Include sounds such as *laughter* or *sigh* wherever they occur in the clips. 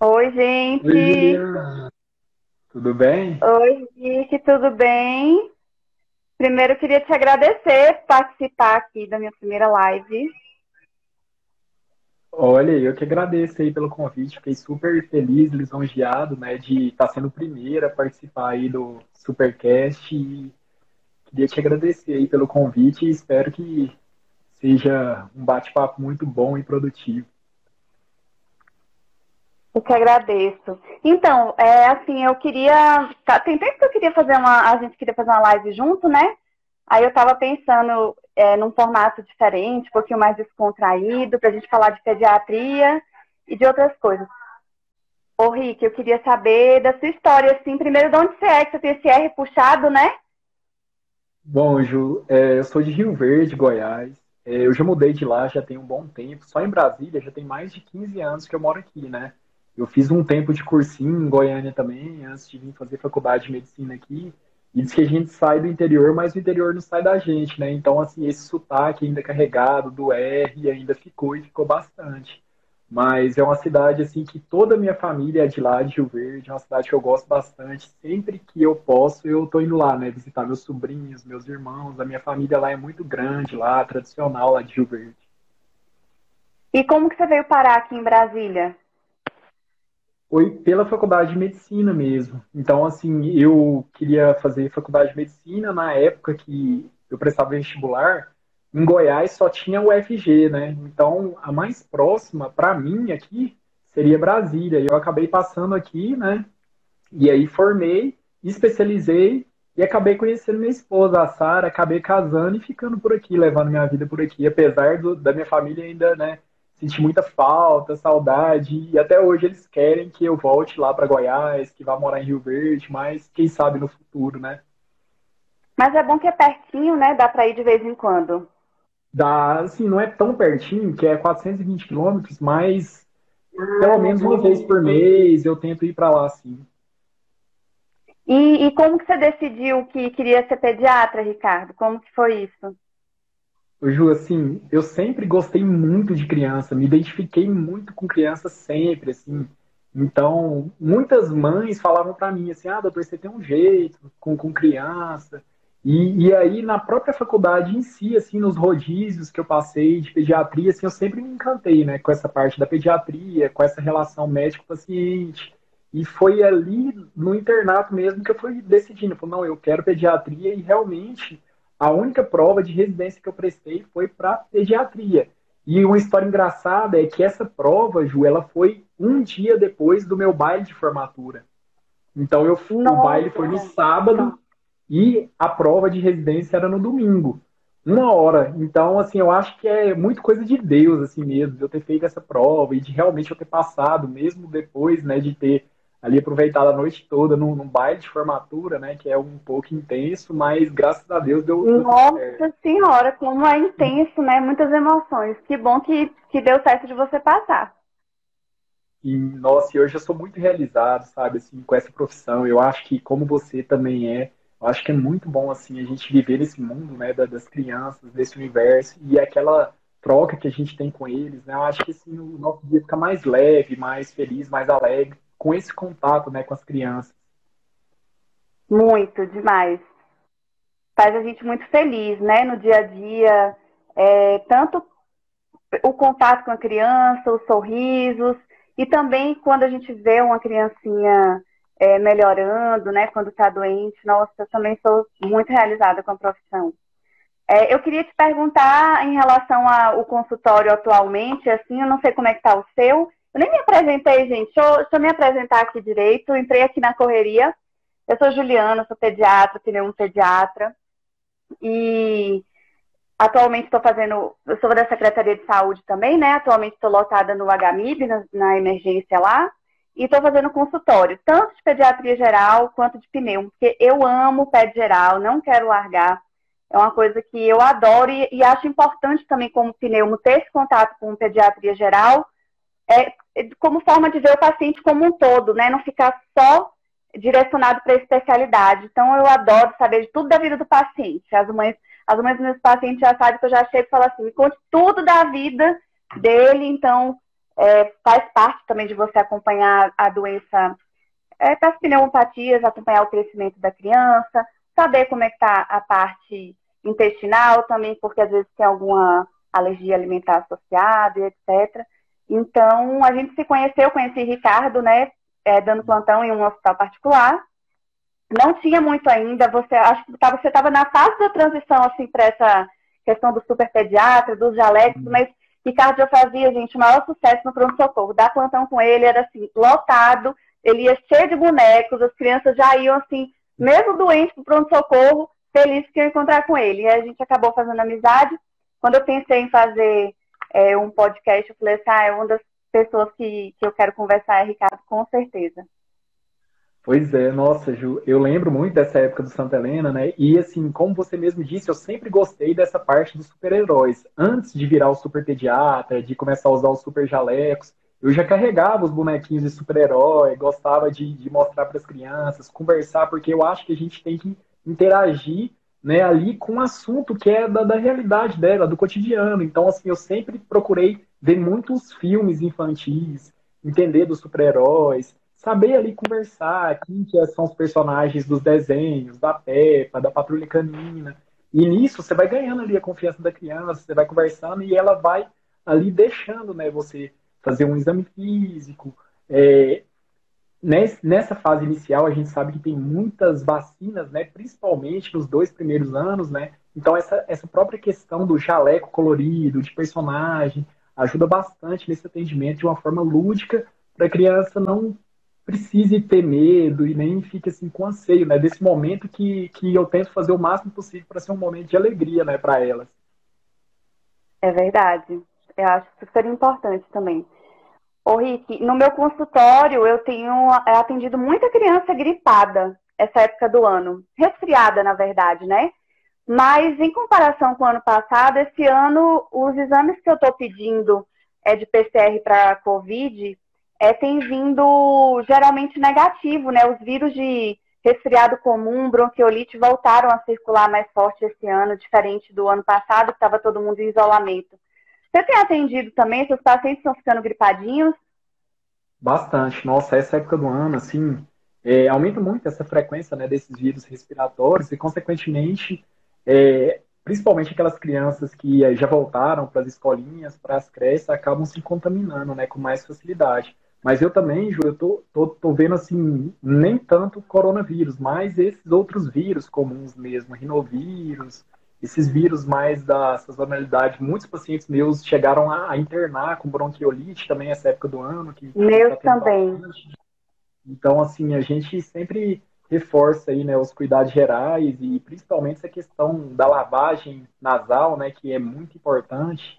Oi, gente. Oi, tudo bem? Oi, Vicky, tudo bem? Primeiro, eu queria te agradecer por participar aqui da minha primeira live. Olha, eu que agradeço aí pelo convite, fiquei super feliz, lisonjeado, né, de estar sendo o primeiro a participar aí do Supercast e queria te agradecer aí pelo convite e espero que seja um bate-papo muito bom e produtivo. Eu que agradeço. Então, é assim, eu queria. Tá, tem tempo que eu queria fazer uma. A gente queria fazer uma live junto, né? Aí eu tava pensando é, num formato diferente, um pouquinho mais descontraído, pra gente falar de pediatria e de outras coisas. Ô, Rick, eu queria saber da sua história, assim, primeiro de onde você é, que você tem esse R puxado, né? Bom, Ju, é, eu sou de Rio Verde, Goiás. É, eu já mudei de lá já tem um bom tempo. Só em Brasília já tem mais de 15 anos que eu moro aqui, né? Eu fiz um tempo de cursinho em Goiânia também, antes de vir fazer faculdade de medicina aqui. E diz que a gente sai do interior, mas o interior não sai da gente, né? Então, assim, esse sotaque ainda carregado do R ainda ficou e ficou bastante. Mas é uma cidade, assim, que toda a minha família é de lá, de Rio Verde. É uma cidade que eu gosto bastante. Sempre que eu posso, eu tô indo lá, né? Visitar meus sobrinhos, meus irmãos. A minha família lá é muito grande, lá, tradicional, lá de Rio Verde. E como que você veio parar aqui em Brasília? Foi pela faculdade de medicina mesmo. Então, assim, eu queria fazer faculdade de medicina na época que eu prestava vestibular. Em Goiás só tinha o UFG, né? Então, a mais próxima para mim aqui seria Brasília. Eu acabei passando aqui, né? E aí formei, especializei e acabei conhecendo minha esposa, a Sara, acabei casando e ficando por aqui, levando minha vida por aqui, apesar do, da minha família ainda, né, senti muita falta, saudade, e até hoje eles querem que eu volte lá para Goiás, que vá morar em Rio Verde, mas quem sabe no futuro, né? Mas é bom que é pertinho, né? Dá para ir de vez em quando. Dá, assim, não é tão pertinho, que é 420 quilômetros, mas pelo menos uma vez por mês eu tento ir para lá, sim. E, e, como que você decidiu que queria ser pediatra, Ricardo? Como que foi isso? Ju, assim, eu sempre gostei muito de criança, me identifiquei muito com criança sempre, assim. Então, muitas mães falavam para mim assim, ah, doutor, você tem um jeito com, com criança. E, e aí, na própria faculdade em si, assim, nos rodízios que eu passei de pediatria, assim, eu sempre me encantei, né, com essa parte da pediatria, com essa relação médico-paciente. E foi ali no internato mesmo que eu fui decidindo, falei, não, eu quero pediatria e realmente a única prova de residência que eu prestei foi para pediatria. E uma história engraçada é que essa prova, Ju, ela foi um dia depois do meu baile de formatura. Então eu fui, o baile foi no sábado e a prova de residência era no domingo. Uma hora. Então, assim, eu acho que é muito coisa de Deus, assim mesmo, de eu ter feito essa prova e de realmente eu ter passado, mesmo depois, né, de ter ali aproveitado a noite toda num, num, baile de formatura, né? Que é um pouco intenso, mas graças a Deus deu. Nossa certo. senhora, como é intenso, né? Muitas emoções. Que bom que, que deu certo de você passar. E, nossa, e hoje eu sou muito realizado, sabe, assim, com essa profissão. Eu acho que, como você também é, eu acho que é muito bom, assim, a gente viver nesse mundo, né, das crianças, desse universo, e aquela troca que a gente tem com eles, né? Eu acho que, assim, o nosso dia fica mais leve, mais feliz, mais alegre com esse contato né, com as crianças. Muito, demais. Faz a gente muito feliz, né, no dia a dia. É, tanto o contato com a criança, os sorrisos, e também quando a gente vê uma criancinha é, melhorando, né, quando está doente. Nossa, eu também sou muito realizada com a profissão. É, eu queria te perguntar em relação ao consultório atualmente, assim, eu não sei como é que está o seu, eu nem me apresentei, gente. Deixa eu, deixa eu me apresentar aqui direito. Eu entrei aqui na correria. Eu sou Juliana, sou pediatra, um pediatra. E atualmente estou fazendo. Eu sou da Secretaria de Saúde também, né? Atualmente estou lotada no HMIB, na, na emergência lá. E estou fazendo consultório, tanto de pediatria geral quanto de pneu, porque eu amo pé geral, não quero largar. É uma coisa que eu adoro e, e acho importante também, como pneumo, ter esse contato com pediatria geral, é, como forma de ver o paciente como um todo, né? Não ficar só direcionado para a especialidade. Então, eu adoro saber de tudo da vida do paciente. As mães as mães dos meus pacientes já sabem que eu já chego e falo assim, me conte tudo da vida dele, então é, faz parte também de você acompanhar a doença, é, as pneumopatias, acompanhar o crescimento da criança, saber como é que está a parte intestinal também, porque às vezes tem alguma alergia alimentar associada, etc. Então, a gente se conheceu, conheci Ricardo, né, é, dando plantão em um hospital particular. Não tinha muito ainda, você acho que você estava na fase da transição assim para essa questão do super pediatra, dos jalecos, mas Ricardo já fazia, gente, o maior sucesso no pronto-socorro. Dar plantão com ele era assim, lotado, ele ia cheio de bonecos, as crianças já iam assim, mesmo doentes pro pronto-socorro, felizes que iam encontrar com ele. E a gente acabou fazendo amizade. Quando eu pensei em fazer é, um podcast, eu falei assim, ah, é uma das pessoas que, que eu quero conversar é Ricardo, com certeza. Pois é, nossa, Ju, eu lembro muito dessa época do Santa Helena, né? E assim, como você mesmo disse, eu sempre gostei dessa parte dos super-heróis. Antes de virar o super pediatra, de começar a usar os super jalecos, eu já carregava os bonequinhos de super-herói, gostava de, de mostrar para as crianças, conversar, porque eu acho que a gente tem que interagir né, ali com um assunto que é da, da realidade dela, do cotidiano. Então, assim, eu sempre procurei ver muitos filmes infantis, entender dos super-heróis, saber ali conversar, quem que são os personagens dos desenhos, da Peppa, da Patrulha Canina. E nisso você vai ganhando ali a confiança da criança, você vai conversando e ela vai ali deixando, né, você fazer um exame físico. É, nessa fase inicial a gente sabe que tem muitas vacinas, né, principalmente nos dois primeiros anos, né. Então essa, essa própria questão do jaleco colorido, de personagem, ajuda bastante nesse atendimento de uma forma lúdica para a criança não precise ter medo e nem fique assim com anseio, né? Desse momento que, que eu tento fazer o máximo possível para ser um momento de alegria, né, para elas. É verdade. Eu acho super importante também. Ô, Rick, no meu consultório eu tenho atendido muita criança gripada essa época do ano. Resfriada, na verdade, né? Mas em comparação com o ano passado, esse ano os exames que eu estou pedindo é de PCR para Covid é, tem vindo geralmente negativo, né? Os vírus de resfriado comum, bronquiolite voltaram a circular mais forte esse ano, diferente do ano passado, que estava todo mundo em isolamento. Você tem atendido também? Seus pacientes estão ficando gripadinhos? Bastante. Nossa, essa época do ano, assim, é, aumenta muito essa frequência né, desses vírus respiratórios e, consequentemente, é, principalmente aquelas crianças que já voltaram para as escolinhas, para as creches, acabam se contaminando né, com mais facilidade. Mas eu também, Ju, eu tô, tô, tô vendo assim, nem tanto coronavírus, mas esses outros vírus comuns mesmo, rinovírus, esses vírus mais da sazonalidade. Muitos pacientes meus chegaram a, a, internar com bronquiolite também essa época do ano. Que meus tá também. Bastante. Então, assim, a gente sempre reforça aí, né, os cuidados gerais e principalmente essa questão da lavagem nasal, né, que é muito importante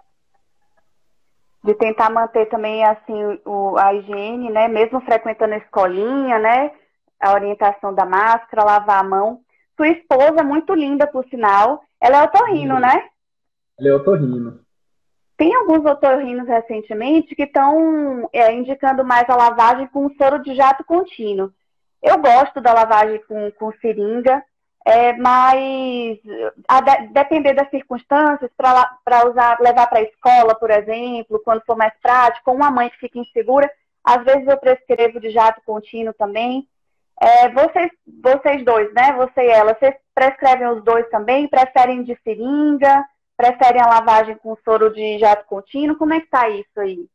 de tentar manter também assim o, a higiene, né? Mesmo frequentando a escolinha, né? A orientação da máscara, lavar a mão. Sua esposa, muito linda, por sinal. Ela é otorrino, né? Ela é otorrino. Tem alguns otorrinos recentemente que estão é, indicando mais a lavagem com soro de jato contínuo. Eu gosto da lavagem com, com seringa, é, mas a de, depender das circunstâncias, para usar, levar para a escola, por exemplo, quando for mais prático, uma mãe que fica insegura, às vezes eu prescrevo de jato contínuo também. É, vocês, vocês dois, né? Você e ela, vocês prescrevem os dois também? Preferem de seringa? Preferem a lavagem com soro de jato contínuo? Como é que tá isso aí?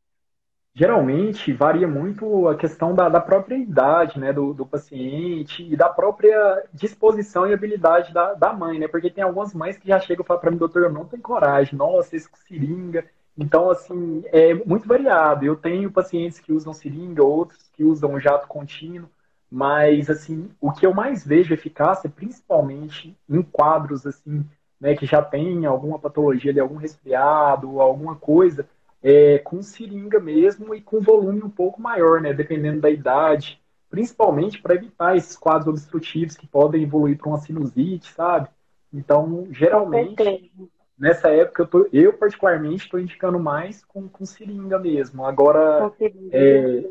Geralmente varia muito a questão da, da própria idade né, do, do, paciente e da própria disposição e habilidade da, da mãe, né? Porque tem algumas mães que já chegam e falam para mim, doutor, eu não tenho coragem, nossa, esse seringa. Então, assim, é muito variado. Eu tenho pacientes que usam seringa, outros que usam jato contínuo, mas, assim, o que eu mais vejo eficácia, principalmente em quadros, assim, né, que já tem alguma patologia, de algum resfriado, alguma coisa, é, com seringa mesmo e com volume um pouco maior, né, dependendo da idade, principalmente para evitar esses quadros obstrutivos que podem evoluir para uma sinusite, sabe? Então, geralmente, nessa época, eu, tô, eu particularmente estou indicando mais com, com seringa mesmo. Agora, é,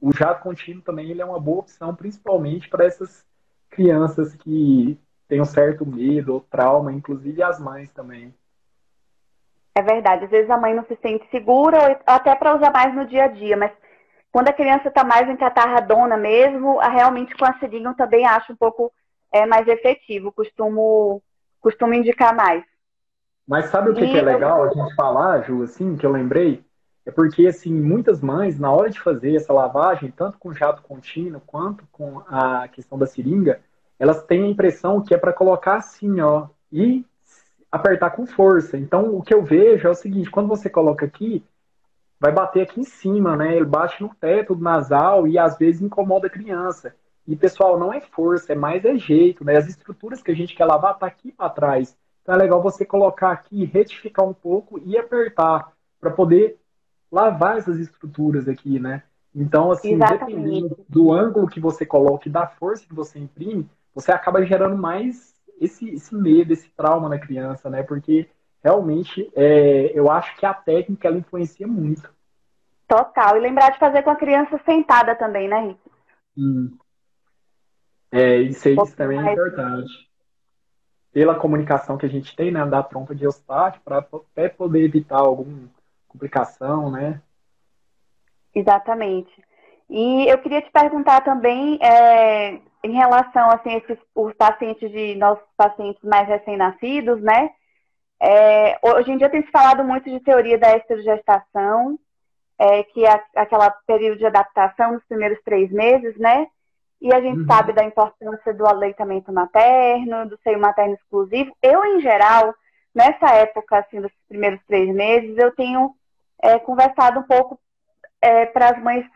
o jato contínuo também ele é uma boa opção, principalmente para essas crianças que têm um certo medo ou trauma, inclusive as mães também. É verdade, às vezes a mãe não se sente segura, ou até para usar mais no dia a dia, mas quando a criança está mais encatarradona mesmo, realmente com a seringa eu também acho um pouco é, mais efetivo, costumo, costumo indicar mais. Mas sabe o que, que é legal a gente falar, Ju, assim, que eu lembrei? É porque, assim, muitas mães, na hora de fazer essa lavagem, tanto com jato contínuo quanto com a questão da seringa, elas têm a impressão que é para colocar assim, ó, e apertar com força. Então, o que eu vejo é o seguinte, quando você coloca aqui, vai bater aqui em cima, né? Ele bate no teto do nasal e às vezes incomoda a criança. E, pessoal, não é força, é mais é jeito, né? As estruturas que a gente quer lavar tá aqui para trás. Então é legal você colocar aqui, retificar um pouco e apertar para poder lavar essas estruturas aqui, né? Então, assim, Exatamente. dependendo do ângulo que você coloca e da força que você imprime, você acaba gerando mais esse, esse medo, esse trauma na criança, né? Porque realmente é, eu acho que a técnica ela influencia muito. Total. E lembrar de fazer com a criança sentada também, né, Rick? Hum. É, isso, aí, isso também é importante. Pela comunicação que a gente tem, né, da trompa de Eustáquio, para até poder evitar alguma complicação, né? Exatamente. E eu queria te perguntar também, é, em relação assim, esses, os pacientes de nossos pacientes mais recém-nascidos, né? É, hoje em dia tem se falado muito de teoria da esterogestação, é, que é aquela período de adaptação nos primeiros três meses, né? E a gente uhum. sabe da importância do aleitamento materno, do seio materno exclusivo. Eu, em geral, nessa época, assim, dos primeiros três meses, eu tenho é, conversado um pouco é, para as mães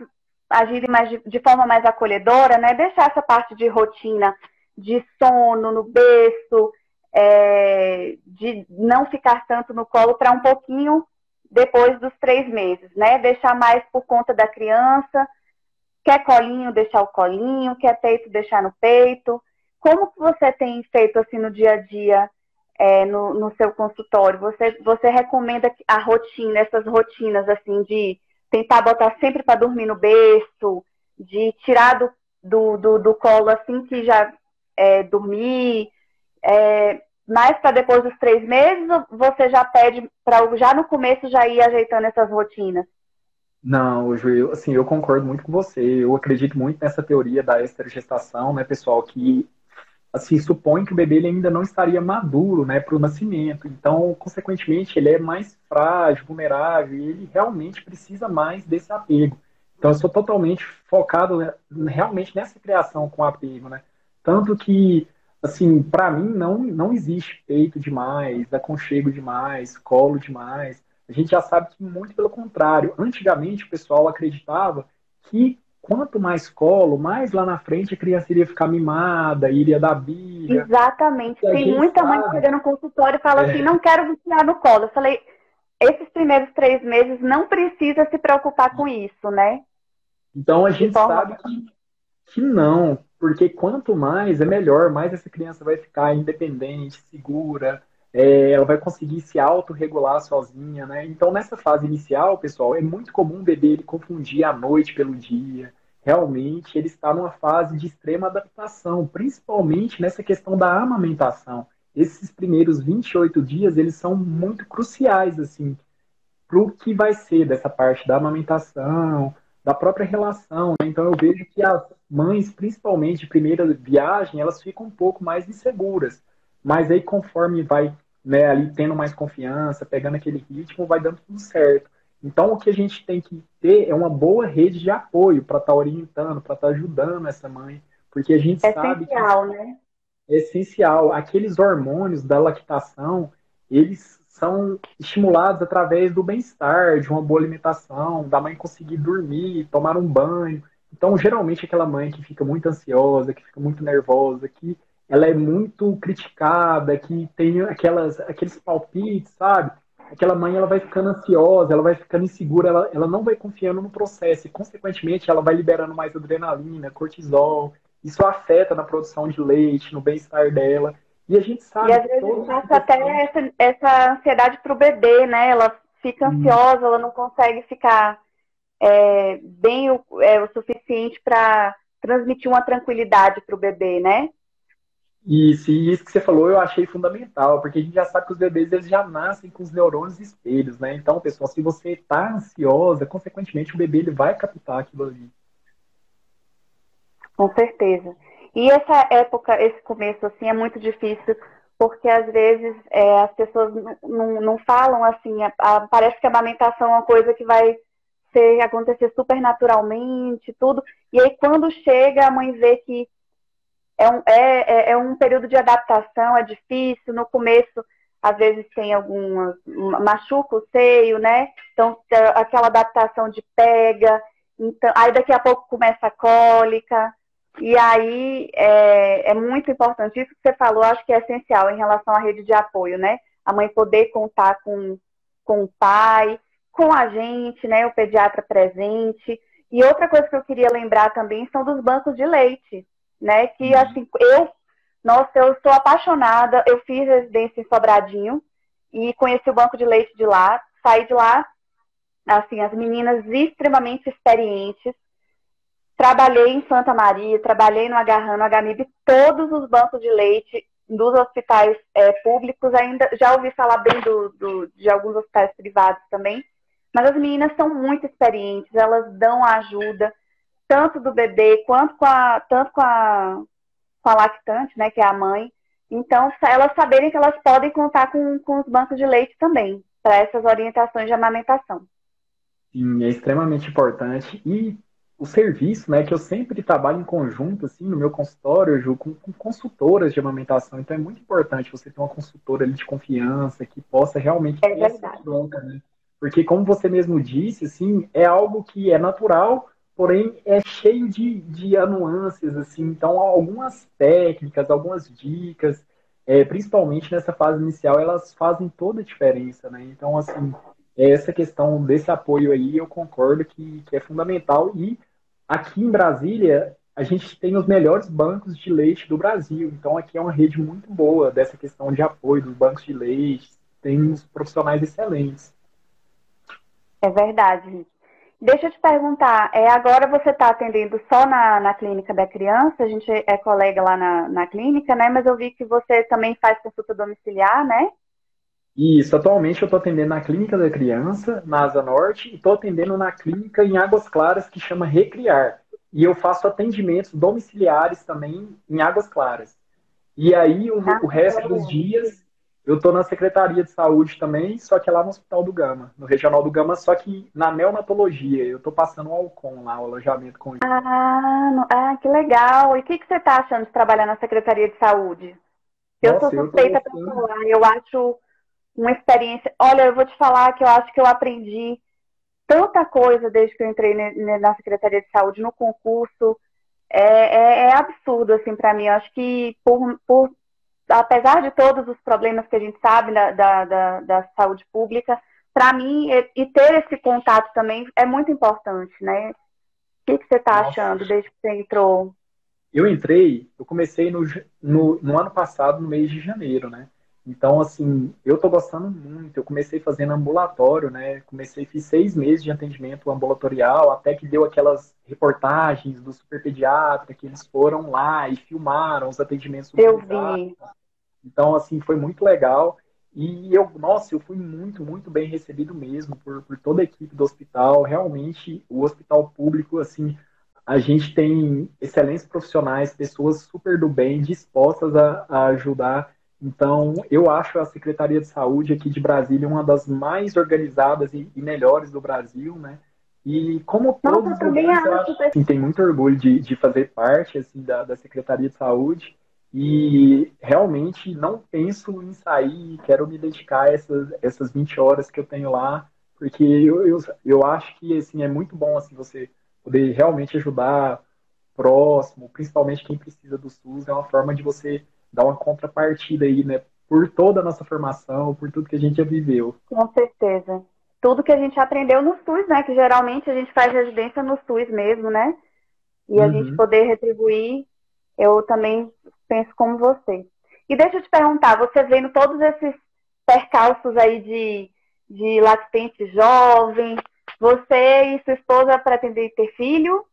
agirem mais de, de, forma mais acolhedora, né? Deixar essa parte de rotina de sono no berço, é, de não ficar tanto no colo para um pouquinho depois dos três meses, né? Deixar mais por conta da criança. Quer colinho, deixar o colinho. Quer peito, deixar no peito. Como que você tem feito assim no dia a dia é, no, no, seu consultório? Você, você recomenda a rotina, essas rotinas assim de tentar botar sempre para dormir no berço, de tirar do, do, do, do colo assim que já é, dormir, é, mais para depois dos três meses, você já pede para já no começo já ir ajeitando essas rotinas? Não, Ju, assim, eu concordo muito com você. Eu acredito muito nessa teoria da esterogestação, né, pessoal, que assim supõe que o bebê ele ainda não estaria maduro, né, para o nascimento. Então, consequentemente, ele é mais frágil, vulnerável, e ele realmente precisa mais desse apego. Então, eu sou totalmente focado né, realmente nessa criação com apego, né? Tanto que assim, para mim não, não existe peito demais, aconchego demais, colo demais. A gente já sabe que muito pelo contrário. Antigamente o pessoal acreditava que quanto mais colo, mais lá na frente a criança iria ficar mimada, iria dar birra. Exatamente. Tem muita sabe. mãe que chega no consultório e fala é. assim, não quero viciar no colo. Eu falei, esses primeiros três meses não precisa se preocupar com isso, né? Então a gente sabe que, que não, porque quanto mais é melhor, mais essa criança vai ficar independente, segura, é, ela vai conseguir se autorregular sozinha, né? Então, nessa fase inicial, pessoal, é muito comum o bebê ele confundir a noite pelo dia. Realmente, ele está numa fase de extrema adaptação, principalmente nessa questão da amamentação. Esses primeiros 28 dias, eles são muito cruciais, assim, para o que vai ser dessa parte da amamentação, da própria relação. Né? Então, eu vejo que as mães, principalmente de primeira viagem, elas ficam um pouco mais inseguras. Mas aí, conforme vai né, ali tendo mais confiança, pegando aquele ritmo, vai dando tudo certo. Então, o que a gente tem que ter é uma boa rede de apoio para estar tá orientando, para estar tá ajudando essa mãe, porque a gente é sabe essencial, que né? é essencial. Aqueles hormônios da lactação, eles são estimulados através do bem-estar, de uma boa alimentação, da mãe conseguir dormir, tomar um banho. Então, geralmente, aquela mãe que fica muito ansiosa, que fica muito nervosa, que ela é muito criticada, que tem aquelas, aqueles palpites, sabe? Aquela mãe ela vai ficando ansiosa, ela vai ficando insegura, ela, ela não vai confiando no processo e, consequentemente, ela vai liberando mais adrenalina, cortisol. Isso afeta na produção de leite, no bem-estar dela. E a gente sabe. E às vezes passa até essa, essa ansiedade para o bebê, né? Ela fica hum. ansiosa, ela não consegue ficar é, bem o, é, o suficiente para transmitir uma tranquilidade para o bebê, né? E isso que você falou eu achei fundamental, porque a gente já sabe que os bebês eles já nascem com os neurônios espelhos, né? Então, pessoal, se você está ansiosa, consequentemente o bebê ele vai captar aquilo ali. Com certeza. E essa época, esse começo, assim, é muito difícil, porque às vezes é, as pessoas não, não falam assim, a, a, parece que a amamentação é uma coisa que vai ser, acontecer super naturalmente, tudo. E aí quando chega, a mãe vê que é um, é, é, é um período de adaptação, é difícil, no começo às vezes tem algumas, machuca o seio, né? Então, aquela adaptação de pega, então, aí daqui a pouco começa a cólica, e aí é, é, muito importante isso que você falou, acho que é essencial em relação à rede de apoio, né? A mãe poder contar com, com o pai, com a gente, né? O pediatra presente. E outra coisa que eu queria lembrar também são dos bancos de leite, né? Que uhum. assim, eu, nossa, eu sou apaixonada, eu fiz residência em Sobradinho e conheci o banco de leite de lá, saí de lá, assim, as meninas extremamente experientes, Trabalhei em Santa Maria, trabalhei no Agarrano, no Agamib, todos os bancos de leite dos hospitais é, públicos, ainda já ouvi falar bem do, do, de alguns hospitais privados também, mas as meninas são muito experientes, elas dão ajuda, tanto do bebê quanto com a, tanto com a, com a lactante, né, que é a mãe. Então, elas saberem que elas podem contar com, com os bancos de leite também, para essas orientações de amamentação. Sim, é extremamente importante. E o serviço, né, que eu sempre trabalho em conjunto, assim, no meu consultório, Ju, com, com, consultoras de amamentação. Então é muito importante você ter uma consultora ali de confiança que possa realmente é ter essa troca, né? Porque como você mesmo disse, assim, é algo que é natural, porém é cheio de, de nuances, assim. Então algumas técnicas, algumas dicas, é, principalmente nessa fase inicial, elas fazem toda a diferença, né? Então, assim, essa questão desse apoio aí, eu concordo que, que é fundamental e Aqui em Brasília, a gente tem os melhores bancos de leite do Brasil. Então, aqui é uma rede muito boa dessa questão de apoio dos bancos de leite. Tem uns profissionais excelentes. É verdade. Deixa eu te perguntar, é, agora você está atendendo só na, na clínica da criança, a gente é colega lá na, na clínica, né? Mas eu vi que você também faz consulta domiciliar, né? Isso, atualmente eu estou atendendo na Clínica da Criança, na Asa Norte, e estou atendendo na clínica em Águas Claras, que chama Recriar. E eu faço atendimentos domiciliares também em Águas Claras. E aí, o, ah, o resto dos dias, eu estou na Secretaria de Saúde também, só que é lá no Hospital do Gama, no Regional do Gama, só que na neonatologia. Eu estou passando o Alcon lá, o alojamento com ele. Ah, ah, que legal. E o que, que você está achando de trabalhar na Secretaria de Saúde? Eu sou suspeita para falar. Eu acho uma experiência. Olha, eu vou te falar que eu acho que eu aprendi tanta coisa desde que eu entrei na Secretaria de Saúde, no concurso. É, é, é absurdo, assim, para mim. Eu acho que, por, por, apesar de todos os problemas que a gente sabe da, da, da, da saúde pública, para mim, e ter esse contato também é muito importante, né? O que, que você está achando desde que você entrou? Eu entrei, eu comecei no, no, no ano passado, no mês de janeiro, né? Então, assim, eu tô gostando muito. Eu comecei fazendo ambulatório, né? Comecei, fiz seis meses de atendimento ambulatorial, até que deu aquelas reportagens do super pediatra que eles foram lá e filmaram os atendimentos. Eu vi. Então, assim, foi muito legal. E eu, nossa, eu fui muito, muito bem recebido mesmo por, por toda a equipe do hospital. Realmente, o hospital público, assim, a gente tem excelentes profissionais, pessoas super do bem, dispostas a, a ajudar então, eu acho a Secretaria de Saúde aqui de Brasília uma das mais organizadas e, e melhores do Brasil, né? E como todos os lugares, eu acho, assim, tem muito orgulho de, de fazer parte assim, da, da Secretaria de Saúde e realmente não penso em sair, quero me dedicar a essas, essas 20 horas que eu tenho lá, porque eu, eu, eu acho que assim, é muito bom assim, você poder realmente ajudar próximo, principalmente quem precisa do SUS, é uma forma de você dar uma contrapartida aí, né? Por toda a nossa formação, por tudo que a gente já viveu. Com certeza. Tudo que a gente aprendeu no SUS, né? Que geralmente a gente faz residência no SUS mesmo, né? E a uhum. gente poder retribuir, eu também penso como você. E deixa eu te perguntar, você vendo todos esses percalços aí de, de lactente jovem, você e sua esposa pretendem ter filho?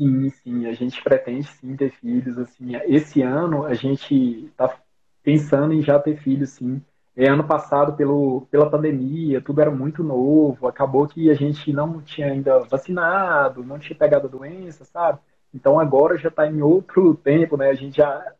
Sim, sim, a gente pretende sim ter filhos, assim, esse ano a gente está pensando em já ter filhos, sim. É, ano passado, pelo, pela pandemia, tudo era muito novo, acabou que a gente não tinha ainda vacinado, não tinha pegado a doença, sabe? Então agora já está em outro *laughs* tempo, né? A gente já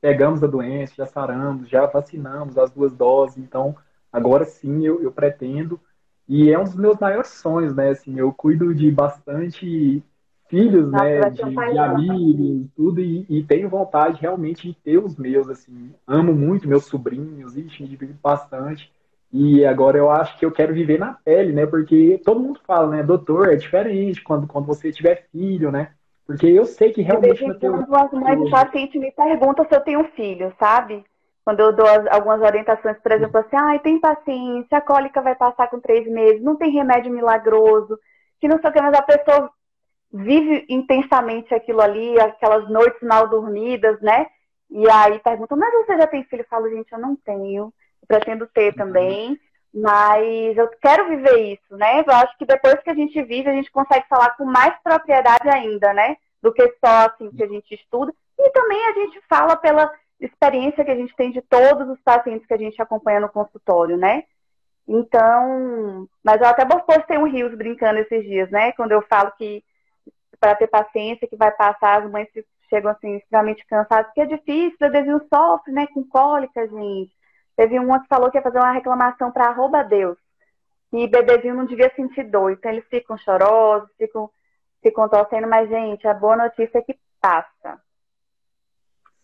pegamos a doença, já saramos, já vacinamos as duas doses, então agora sim eu, eu pretendo. E é um dos meus maiores sonhos, né? Assim, eu cuido de bastante filhos, Nossa, né, de, de amigos, tudo, e, e, tenho vontade realmente de ter os meus, assim, amo muito meus sobrinhos, ixi, me divido bastante, e agora eu acho que eu quero viver na pele, né, porque todo mundo fala, né, doutor, é diferente quando, quando você tiver filho, né, porque eu sei que realmente... Vez em quando as mães de paciente me perguntam se eu tenho filho, sabe? Quando eu dou as, algumas orientações, por exemplo, assim, ah, tem paciência, a cólica vai passar com três meses, não tem remédio milagroso, que não sei o que, mas a pessoa vive intensamente aquilo ali, aquelas noites mal dormidas, né? E aí perguntam, mas você já tem filho? Eu falo, gente, eu não tenho, eu pretendo ter uhum. também, mas eu quero viver isso, né? Eu acho que depois que a gente vive, a gente consegue falar com mais propriedade ainda, né? Do que só assim que a gente estuda. E também a gente fala pela experiência que a gente tem de todos os pacientes que a gente acompanha no consultório, né? Então, mas eu até postei um rios brincando esses dias, né? Quando eu falo que para ter paciência que vai passar, as mães chegam assim extremamente cansadas, porque é difícil, o bebezinho sofre, né, com cólica, gente. Teve uma que falou que ia fazer uma reclamação para arroba Deus, e bebezinho não devia sentir dor, então eles ficam chorosos, ficam, ficam torcendo, mas, gente, a boa notícia é que passa.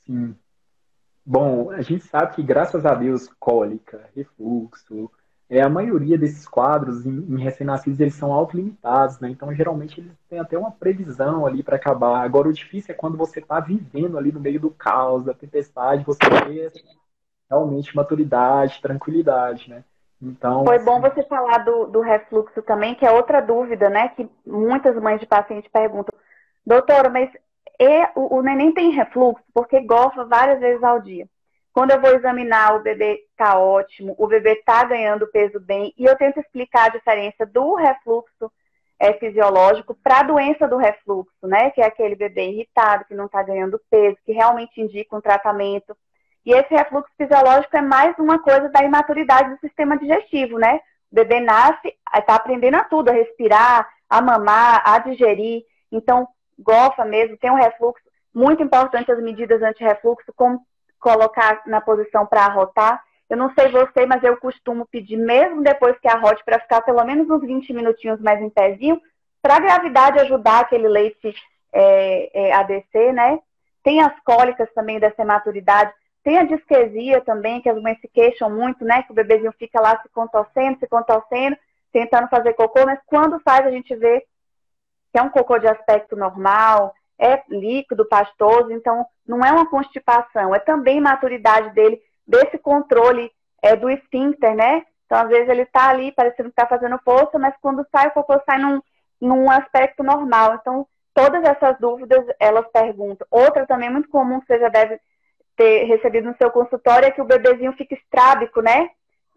Sim. Bom, a gente sabe que, graças a Deus, cólica, refluxo, é, a maioria desses quadros em, em recém-nascidos eles são autolimitados, né? Então geralmente eles têm até uma previsão ali para acabar. Agora o difícil é quando você está vivendo ali no meio do caos, da tempestade, você vê realmente maturidade, tranquilidade, né? Então foi bom você falar do, do refluxo também, que é outra dúvida, né? Que muitas mães de paciente perguntam, doutora, mas e, o, o neném tem refluxo porque gofa várias vezes ao dia. Quando eu vou examinar, o bebê está ótimo, o bebê está ganhando peso bem, e eu tento explicar a diferença do refluxo é, fisiológico para a doença do refluxo, né? Que é aquele bebê irritado, que não está ganhando peso, que realmente indica um tratamento. E esse refluxo fisiológico é mais uma coisa da imaturidade do sistema digestivo, né? O bebê nasce, está aprendendo a tudo, a respirar, a mamar, a digerir. Então, gofa mesmo, tem um refluxo. Muito importante as medidas anti-refluxo, como colocar na posição para arrotar. Eu não sei você, mas eu costumo pedir, mesmo depois que arrote, para ficar pelo menos uns 20 minutinhos mais em pezinho, para a gravidade ajudar aquele leite é, é, a descer, né? Tem as cólicas também dessa maturidade. Tem a disquesia também, que as mães se queixam muito, né? Que o bebezinho fica lá se contorcendo, se contorcendo, tentando fazer cocô, mas quando faz a gente vê que é um cocô de aspecto normal, é líquido, pastoso, então não é uma constipação, é também maturidade dele, desse controle é, do esfíncter, né? Então, às vezes, ele está ali parecendo que está fazendo força, mas quando sai, o cocô sai num, num aspecto normal. Então, todas essas dúvidas, elas perguntam. Outra também muito comum que você já deve ter recebido no seu consultório é que o bebezinho fica estrábico, né?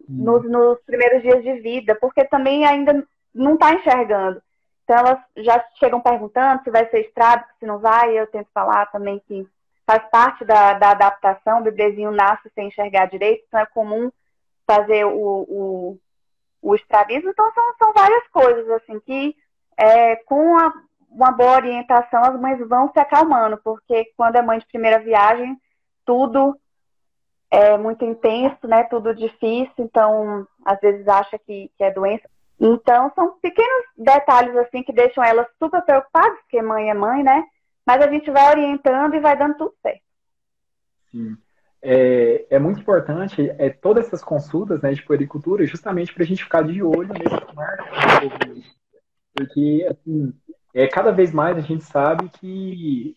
Hum. Nos, nos primeiros dias de vida, porque também ainda não está enxergando. Então, elas já chegam perguntando se vai ser estrábico, se não vai. Eu tento falar também que faz parte da, da adaptação. O bebezinho nasce sem enxergar direito, então é comum fazer o, o, o estrabismo. Então, são, são várias coisas, assim, que é, com a, uma boa orientação as mães vão se acalmando, porque quando é mãe de primeira viagem, tudo é muito intenso, né? Tudo difícil, então às vezes acha que, que é doença. Então, são pequenos detalhes assim que deixam elas super preocupadas, porque mãe é mãe, né? Mas a gente vai orientando e vai dando tudo certo. Sim. É, é muito importante é, todas essas consultas né, de puericultura justamente para a gente ficar de olho nesse marco porque assim, é, cada vez mais a gente sabe que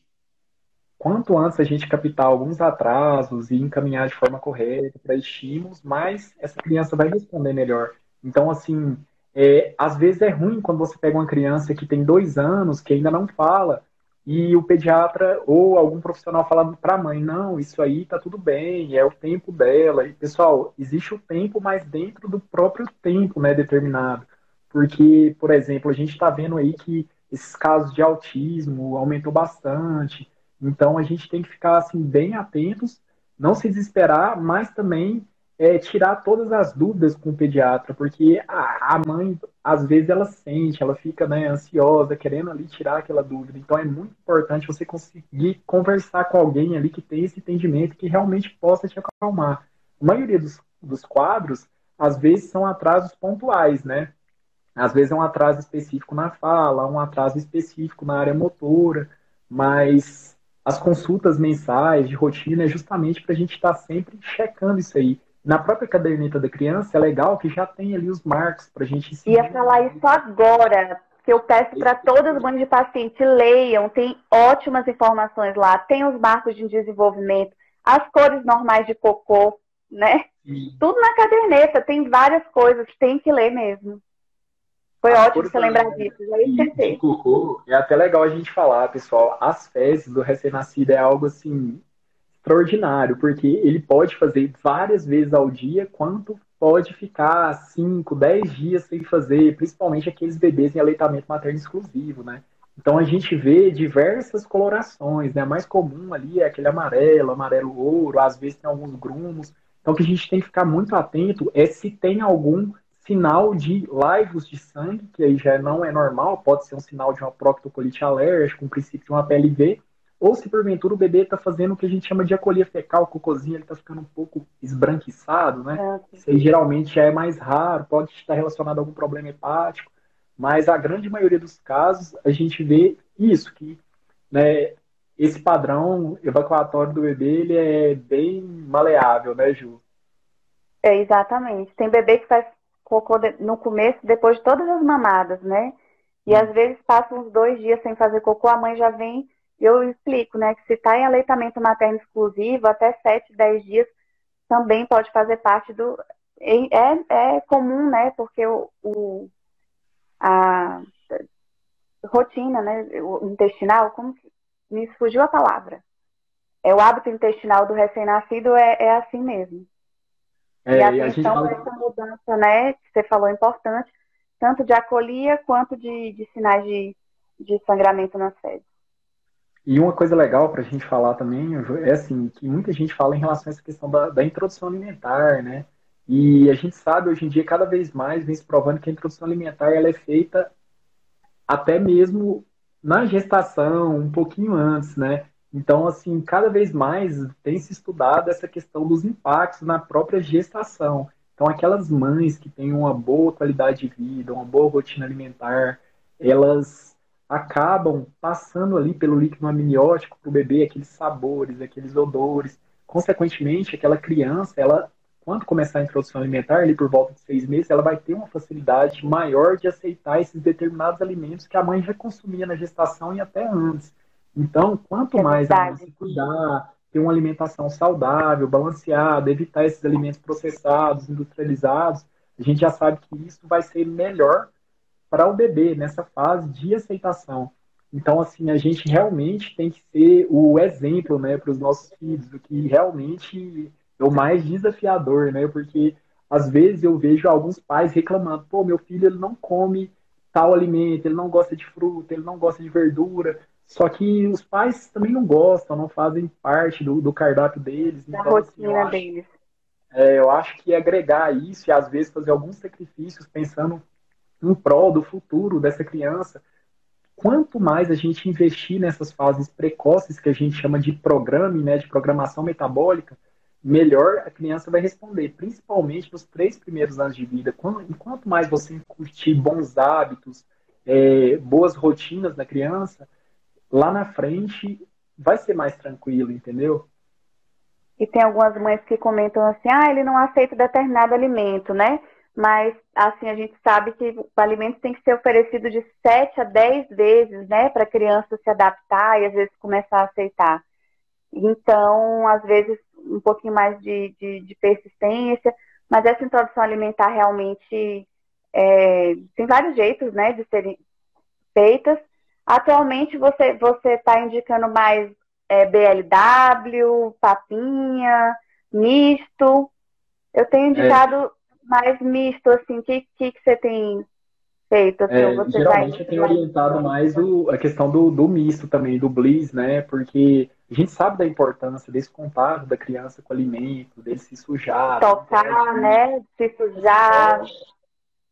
quanto antes a gente captar alguns atrasos e encaminhar de forma correta para estímulos, mais essa criança vai responder melhor. Então, assim, é, às vezes é ruim quando você pega uma criança que tem dois anos, que ainda não fala, e o pediatra ou algum profissional falando para a mãe, não, isso aí tá tudo bem, é o tempo dela. E, pessoal, existe o tempo, mas dentro do próprio tempo, né, determinado. Porque, por exemplo, a gente está vendo aí que esses casos de autismo aumentou bastante. Então a gente tem que ficar assim bem atentos, não se desesperar, mas também é, tirar todas as dúvidas com o pediatra, porque a, a, mãe, às vezes, ela sente, ela fica né, ansiosa, querendo ali tirar aquela dúvida. Então, é muito importante você conseguir conversar com alguém ali que tem esse entendimento, que realmente possa te acalmar. A maioria dos, dos quadros, às vezes, são atrasos pontuais, né? Às vezes é um atraso específico na fala, um atraso específico na área motora, mas as consultas mensais de rotina é justamente para a gente estar tá sempre checando isso aí. Na própria caderneta da criança é legal que já tem ali os marcos para a gente ensinar. Ia falar isso agora, que eu peço para todas as mães de paciente leiam, tem ótimas informações lá, tem os marcos de desenvolvimento, as cores normais de cocô, né? Sim. Tudo na caderneta, tem várias coisas, tem que ler mesmo. Foi a ótimo você lembrar disso, já cocô, é até legal a gente falar, pessoal, as fezes do recém-nascido é algo assim extraordinário, porque ele pode fazer várias vezes ao dia, quanto pode ficar 5, 10 dias sem fazer, principalmente aqueles bebês em aleitamento materno exclusivo, né? Então a gente vê diversas colorações, né? A mais comum ali é aquele amarelo, amarelo ouro, às vezes tem alguns grumos. Então o que a gente tem que ficar muito atento é se tem algum sinal de laivos de sangue, que aí já não é normal, pode ser um sinal de uma proctocolite alérgica, um princípio de uma PLV, ou se porventura o bebê está fazendo o que a gente chama de acolhia fecal, o cocôzinho ele está ficando um pouco esbranquiçado, né? É, Isso aí geralmente já é mais raro, pode estar relacionado a algum problema hepático, mas a grande maioria dos casos a gente vê isso, que né, esse padrão evacuatório do bebê ele é bem maleável, né, Ju? É, exatamente. Tem bebê que faz cocô no começo, depois de todas as mamadas, né? E às vezes passa uns dois dias sem fazer cocô, a mãe já vem eu explico, né, que se está em aleitamento materno exclusivo, até 7, 10 dias também pode fazer parte do. É, é comum, né, porque o, o a rotina, né, o intestinal, como me fugiu a palavra. É o hábito intestinal do recém-nascido é, é assim mesmo. É, e atenção fala... essa mudança, né, que você falou, é importante, tanto de acolhia quanto de, de sinais de, de sangramento nas fezes. E uma coisa legal para a gente falar também é assim, que muita gente fala em relação a essa questão da, da, introdução alimentar, né? E a gente sabe hoje em dia, cada vez mais, vem se provando que a introdução alimentar ela é feita até mesmo na gestação, um pouquinho antes, né? Então, assim, cada vez mais tem se estudado essa questão dos impactos na própria gestação. Então, aquelas mães que têm uma boa qualidade de vida, uma boa rotina alimentar, elas acabam passando ali pelo líquido amniótico para o bebê aqueles sabores, aqueles odores. Consequentemente, aquela criança, ela, quando começar a introdução alimentar, ali por volta de seis meses, ela vai ter uma facilidade maior de aceitar esses determinados alimentos que a mãe já consumia na gestação e até antes. Então, quanto é mais a mãe se cuidar, ter uma alimentação saudável, balanceada, evitar esses alimentos processados, industrializados, a gente já sabe que isso vai ser melhor para o bebê nessa fase de aceitação. Então, assim, a gente realmente tem que ser o exemplo, né, para os nossos filhos, do que realmente é o mais desafiador, né, porque às vezes eu vejo alguns pais reclamando, pô, meu filho ele não come tal alimento, ele não gosta de fruta, ele não gosta de verdura, só que os pais também não gostam, não fazem parte do, do cardápio deles. Da então, assim, rotina assim, deles. é, eu acho que agregar isso e às vezes fazer alguns sacrifícios pensando em prol do futuro dessa criança. Quanto mais a gente investir nessas fases precoces que a gente chama de programa, né, de programação metabólica, melhor a criança vai responder, principalmente nos três primeiros anos de vida. Enquanto mais você curtir bons hábitos, é, boas rotinas na criança, lá na frente vai ser mais tranquilo, entendeu? E tem algumas mães que comentam assim, ah, ele não aceita determinado alimento, né? Mas assim a gente sabe que o alimento tem que ser oferecido de 7 a 10 vezes, né, para a criança se adaptar e às vezes começar a aceitar. Então, às vezes, um pouquinho mais de, de, de persistência, mas essa introdução alimentar realmente é, tem vários jeitos, né, de serem feitas. Atualmente, você você está indicando mais é, BLW, papinha, misto. Eu tenho é. Mais misto, assim, o que, que, que você tem Perfeito. Assim, é, geralmente vai... eu tenho orientado mais o, a questão do, do misto também, do bliss, né? Porque a gente sabe da importância desse contato da criança com o alimento, dele se sujar. Tocar, né? Se sujar.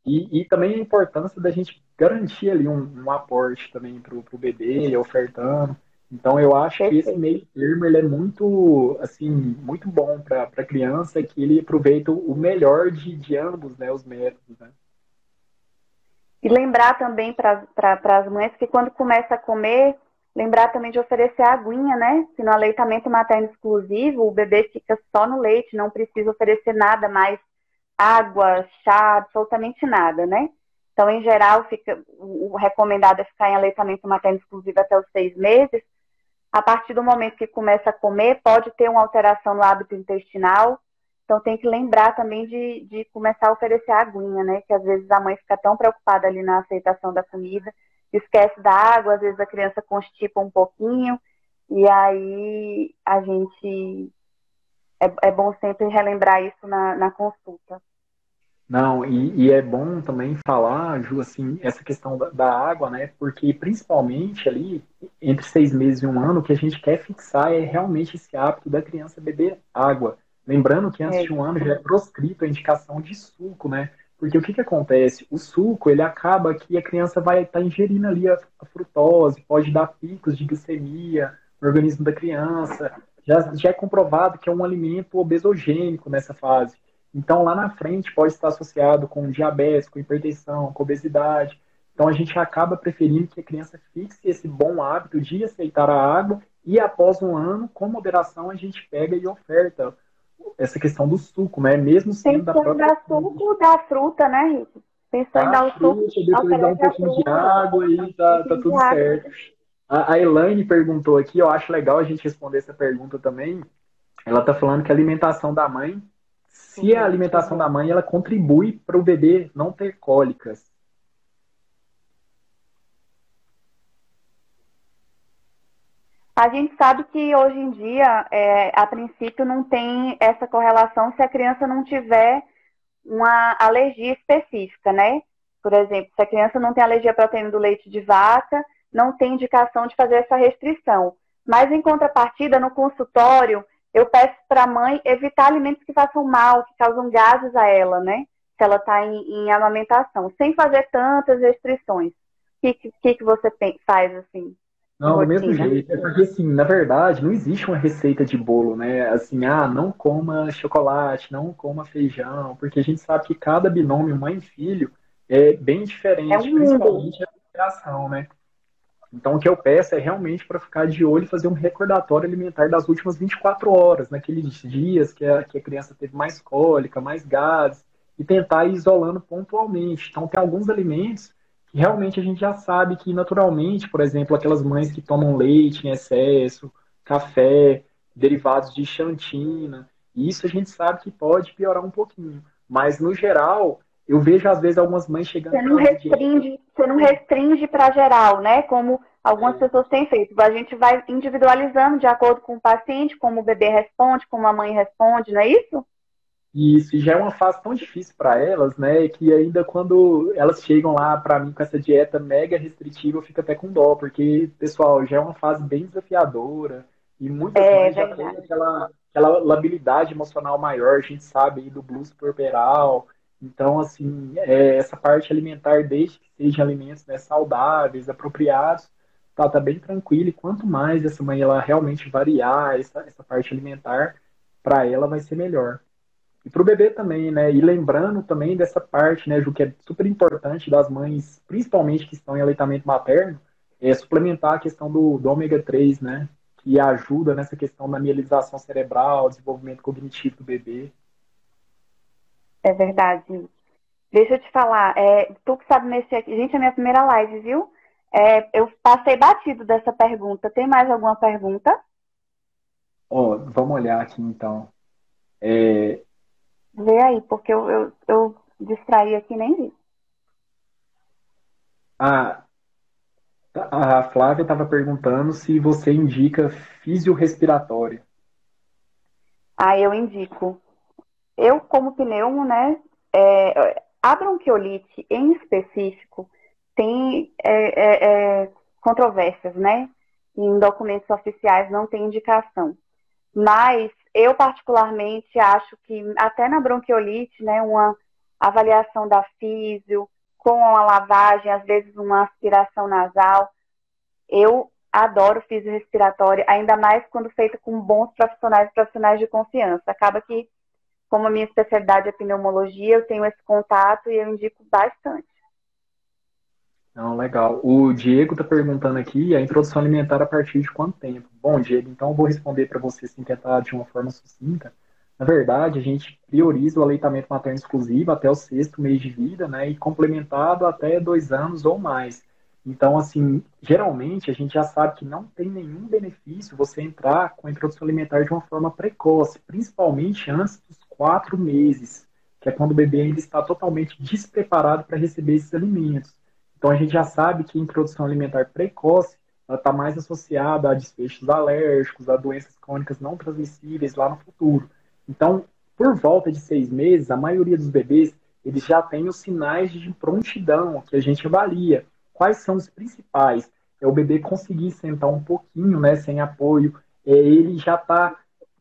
E, e também a importância da gente garantir ali um, um aporte também para o bebê, ofertando. Então eu acho que esse meio termo ele é muito assim muito bom para a criança que ele aproveita o melhor de, de ambos né, os métodos. Né? E lembrar também para pra, as mães que quando começa a comer, lembrar também de oferecer aguinha, né? Se no aleitamento materno exclusivo, o bebê fica só no leite, não precisa oferecer nada mais, água, chá, absolutamente nada, né? Então, em geral, fica, o recomendado é ficar em aleitamento materno exclusivo até os seis meses. A partir do momento que começa a comer, pode ter uma alteração no hábito intestinal, então tem que lembrar também de, de começar a oferecer a aguinha, né? Que às vezes a mãe fica tão preocupada ali na aceitação da comida, esquece da água, às vezes a criança constipa um pouquinho, e aí a gente é, é bom sempre relembrar isso na, na consulta. Não, e, e, é bom também falar, Ju, assim, essa questão da, da, água, né? Porque principalmente ali, entre seis meses e um ano, o que a gente quer fixar é realmente esse hábito da criança beber água. Lembrando que antes é. de um ano já é proscrito a indicação de suco, né? Porque o que, que acontece? O suco, ele acaba que a criança vai estar tá ingerindo ali a, a, frutose, pode dar picos de glicemia no organismo da criança. Já, já é comprovado que é um alimento obesogênico nessa fase. Então, lá na frente, pode estar associado com diabetes, com hipertensão, com obesidade. Então, a gente acaba preferindo que a criança fixe esse bom hábito de aceitar a água e, após um ano, com moderação, a gente pega e oferta essa questão do suco, né? Mesmo sendo da própria. dar suco da fruta, né, Rito? Pensou em dar o suco. Depois dar um pouquinho de água e tá, tá tudo certo. A, a Elaine perguntou aqui, eu acho legal a gente responder essa pergunta também. Ela tá falando que a alimentação da mãe, se a alimentação da mãe, ela contribui para o bebê não ter cólicas. A gente sabe que hoje em dia, é, a princípio, não tem essa correlação se a criança não tiver uma alergia específica, né? Por exemplo, se a criança não tem alergia à proteína do leite de vaca, não tem indicação de fazer essa restrição. Mas, em contrapartida, no consultório, eu peço para a mãe evitar alimentos que façam mal, que causam gases a ela, né? Se ela está em, em, amamentação, sem fazer tantas restrições. O que, que, que você faz, assim? Não, do mesmo jeito. É porque, assim, na verdade, não existe uma receita de bolo, né? Assim, ah, não coma chocolate, não coma feijão, porque a gente sabe que cada binômio mãe e filho é bem diferente, é um principalmente a alimentação, né? Então, o que eu peço é realmente para ficar de olho e fazer um recordatório alimentar das últimas 24 horas, naqueles dias que a, que a criança teve mais cólica, mais gases, e tentar ir isolando pontualmente. Então, tem alguns alimentos realmente a gente já sabe que naturalmente, por exemplo, aquelas mães que tomam leite em excesso, café, derivados de xantina, isso a gente sabe que pode piorar um pouquinho. Mas no geral, eu vejo às vezes algumas mães chegando. Você não restringe, você não restringe para geral, né? Como algumas é. pessoas têm feito. A gente vai individualizando de acordo com o paciente, como o bebê responde, como a mãe responde, não é isso? Isso, e já é uma fase tão difícil para elas, né? Que ainda quando elas chegam lá para mim com essa dieta mega restritiva, eu fico até com dó, porque, pessoal, já é uma fase bem desafiadora. E muitas é, mães já têm aquela, aquela labilidade emocional maior, a gente sabe aí do blues puerperal. Então, assim, é, essa parte alimentar, desde que sejam alimentos né, saudáveis, apropriados, tá, tá bem tranquilo. E quanto mais essa mãe ela realmente variar essa, essa parte alimentar, para ela vai ser melhor. E para o bebê também, né? E lembrando também dessa parte, né, Ju, que é super importante das mães, principalmente que estão em aleitamento materno, é suplementar a questão do, do ômega 3, né? Que ajuda nessa questão da mielinização cerebral, desenvolvimento cognitivo do bebê. É verdade. Deixa eu te falar, é, tu que sabe mexer aqui. Gente, é a minha primeira live, viu? É, eu passei batido dessa pergunta. Tem mais alguma pergunta? Oh, vamos olhar aqui então. É, Vê aí, porque eu, eu, eu distraí aqui nem vi. A, a Flávia estava perguntando se você indica fisiorrespiratório. Ah, eu indico. Eu, como pneumo, né? É, A bronquiolite, em específico, tem é, é, é, controvérsias, né? Em documentos oficiais não tem indicação. Mas eu, particularmente, acho que até na bronquiolite, né, uma avaliação da físio, com uma lavagem, às vezes uma aspiração nasal, eu adoro físio respiratório, ainda mais quando feito com bons profissionais, profissionais de confiança. Acaba que, como a minha especialidade é pneumologia, eu tenho esse contato e eu indico bastante. Não, legal. O Diego está perguntando aqui a introdução alimentar a partir de quanto tempo? Bom, Diego, então eu vou responder para você sem tentar de uma forma sucinta. Na verdade, a gente prioriza o aleitamento materno exclusivo até o sexto mês de vida, né, e complementado até dois anos ou mais. Então, assim, geralmente a gente já sabe que não tem nenhum benefício você entrar com a introdução alimentar de uma forma precoce, principalmente antes dos quatro meses, que é quando o bebê ainda está totalmente despreparado para receber esses alimentos. Então a gente já sabe que a introdução alimentar precoce está mais associada a desfechos alérgicos, a doenças crônicas não transmissíveis lá no futuro. Então, por volta de seis meses, a maioria dos bebês eles já têm os sinais de prontidão que a gente avalia. Quais são os principais? É o bebê conseguir sentar um pouquinho, né, sem apoio. É, ele já está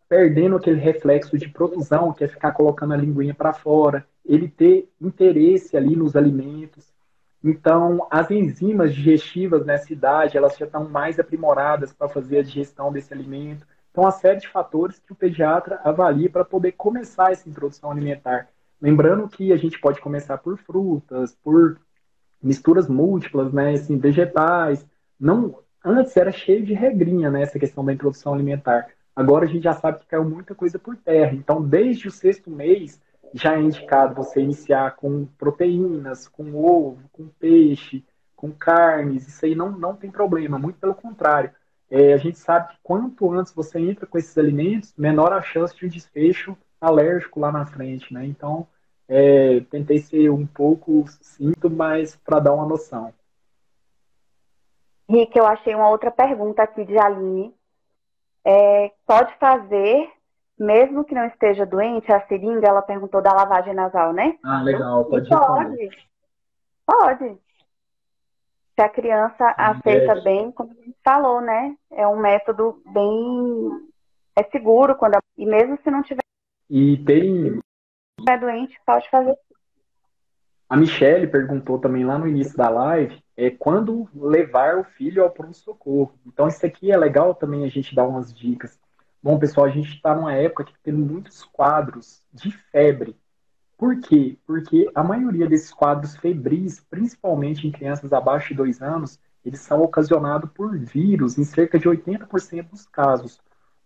perdendo aquele reflexo de protusão, que é ficar colocando a linguinha para fora. Ele ter interesse ali nos alimentos. Então, as enzimas digestivas nessa idade, elas já estão mais aprimoradas para fazer a digestão desse alimento. Então, uma série de fatores que o pediatra avalia para poder começar essa introdução alimentar. Lembrando que a gente pode começar por frutas, por misturas múltiplas, né, assim, vegetais. Não, antes era cheio de regrinha, né, essa questão da introdução alimentar. Agora a gente já sabe que caiu muita coisa por terra. Então, desde o sexto mês, já é indicado você iniciar com proteínas, com ovo, com peixe, com carnes, isso aí não, não tem problema, muito pelo contrário. É, a gente sabe que quanto antes você entra com esses alimentos, menor a chance de um desfecho alérgico lá na frente, né? Então, é, tentei ser um pouco sucinto, mas para dar uma noção. Rick, eu achei uma outra pergunta aqui de Aline. É, pode fazer mesmo que não esteja doente, a seringa, ela perguntou da lavagem nasal, né? Ah, legal, pode Pode. Pode. Se a criança aceita é. bem, como a gente falou, né? É um método bem é seguro quando e mesmo se não tiver e tem é doente, pode fazer. A Michelle perguntou também lá no início da live é quando levar o filho ao pronto socorro. Então isso aqui é legal também a gente dar umas dicas Bom, pessoal, a gente está numa época que tem muitos quadros de febre. Por quê? Porque a maioria desses quadros febris, principalmente em crianças abaixo de 2 anos, eles são ocasionados por vírus, em cerca de 80% dos casos.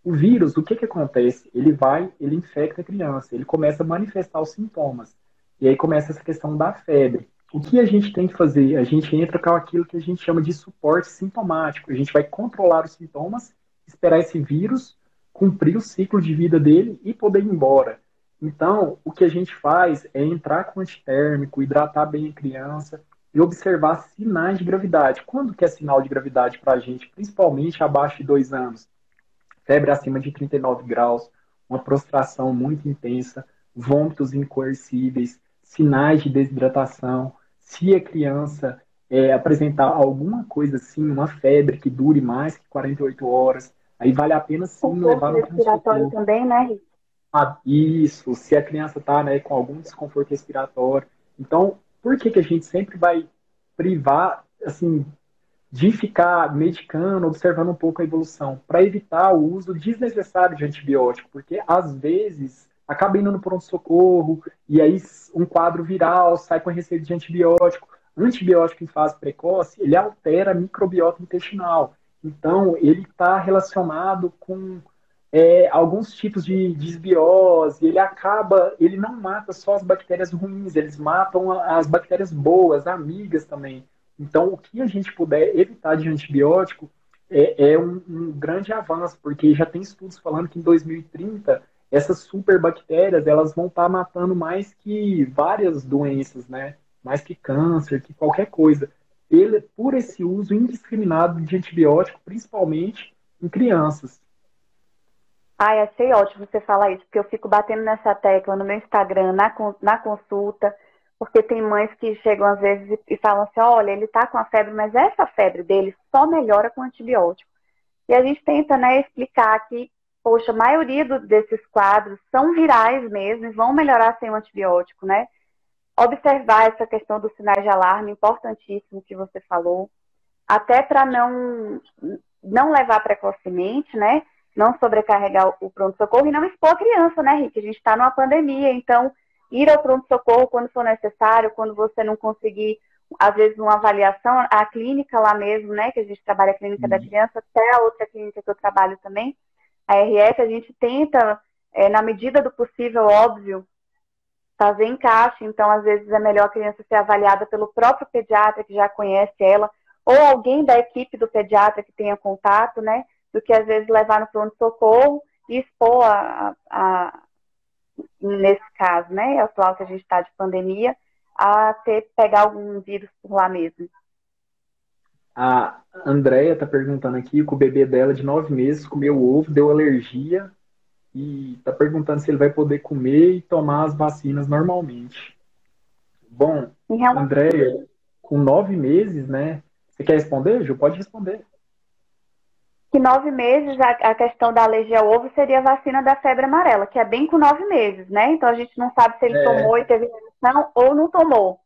O vírus, o que, que acontece? Ele vai, ele infecta a criança, ele começa a manifestar os sintomas. E aí começa essa questão da febre. O que a gente tem que fazer? A gente entra com aquilo que a gente chama de suporte sintomático. A gente vai controlar os sintomas, esperar esse vírus cumprir o ciclo de vida dele e poder ir embora. Então, o que a gente faz é entrar com antitérmico, hidratar bem a criança e observar sinais de gravidade. Quando que é sinal de gravidade para a gente, principalmente abaixo de dois anos? Febre acima de 39 graus, uma prostração muito intensa, vômitos incoercíveis, sinais de desidratação. Se a criança é, apresentar alguma coisa assim, uma febre que dure mais que 48 horas, Aí vale a pena sim o levar no respiratório também, né, ah, Isso, se a criança está né, com algum desconforto respiratório. Então, por que, que a gente sempre vai privar, assim, de ficar medicando, observando um pouco a evolução? Para evitar o uso desnecessário de antibiótico, porque às vezes acaba indo no pronto-socorro e aí um quadro viral sai com receita de antibiótico. Antibiótico em fase precoce, ele altera a microbiota intestinal. Então, ele está relacionado com é, alguns tipos de desbiose, ele acaba, ele não mata só as bactérias ruins, eles matam as bactérias boas, amigas também. Então, o que a gente puder evitar de antibiótico é, é um, um, grande avanço, porque já tem estudos falando que em 2030 essas superbactérias elas vão estar tá matando mais que várias doenças, né? Mais que câncer, que qualquer coisa ele, por esse uso indiscriminado de antibiótico, principalmente em crianças. Ai, achei ótimo você falar isso, porque eu fico batendo nessa tecla no meu Instagram, na, na consulta, porque tem mães que chegam às vezes e falam assim, olha, ele está com a febre, mas essa febre dele só melhora com antibiótico. E a gente tenta, né, explicar que, poxa, a maioria do, desses quadros são virais mesmo e vão melhorar sem o antibiótico, né? Observar essa questão dos sinais de alarme, importantíssimo que você falou, até para não, não levar precocemente, né? Não sobrecarregar o pronto-socorro e não expor a criança, né, Rick? A gente está numa pandemia, então ir ao pronto-socorro quando for necessário, quando você não conseguir, às vezes, uma avaliação, a clínica lá mesmo, né, que a gente trabalha a clínica uhum. da criança, até a outra clínica que eu trabalho também, a RF, a gente tenta, é, na medida do possível, óbvio, fazer encaixe, então, às vezes, é melhor a criança ser avaliada pelo próprio pediatra, que já conhece ela, ou alguém da equipe do pediatra que tenha contato, né, do que, às vezes, levar no pronto-socorro e expor a, a nesse caso, né, atual que a gente está de pandemia, a ter pegar algum vírus por lá mesmo. A Andrea está perguntando aqui que o bebê dela de nove meses comeu ovo, deu alergia e está perguntando se ele vai poder comer e tomar as vacinas normalmente. Bom, relação... Andréia, com nove meses, né? Você quer responder, Ju? Pode responder que nove meses a, a, questão da alergia ao ovo seria a vacina da febre amarela, que é bem com nove meses, né? Então a gente não sabe se ele é. tomou e teve reação ou não tomou.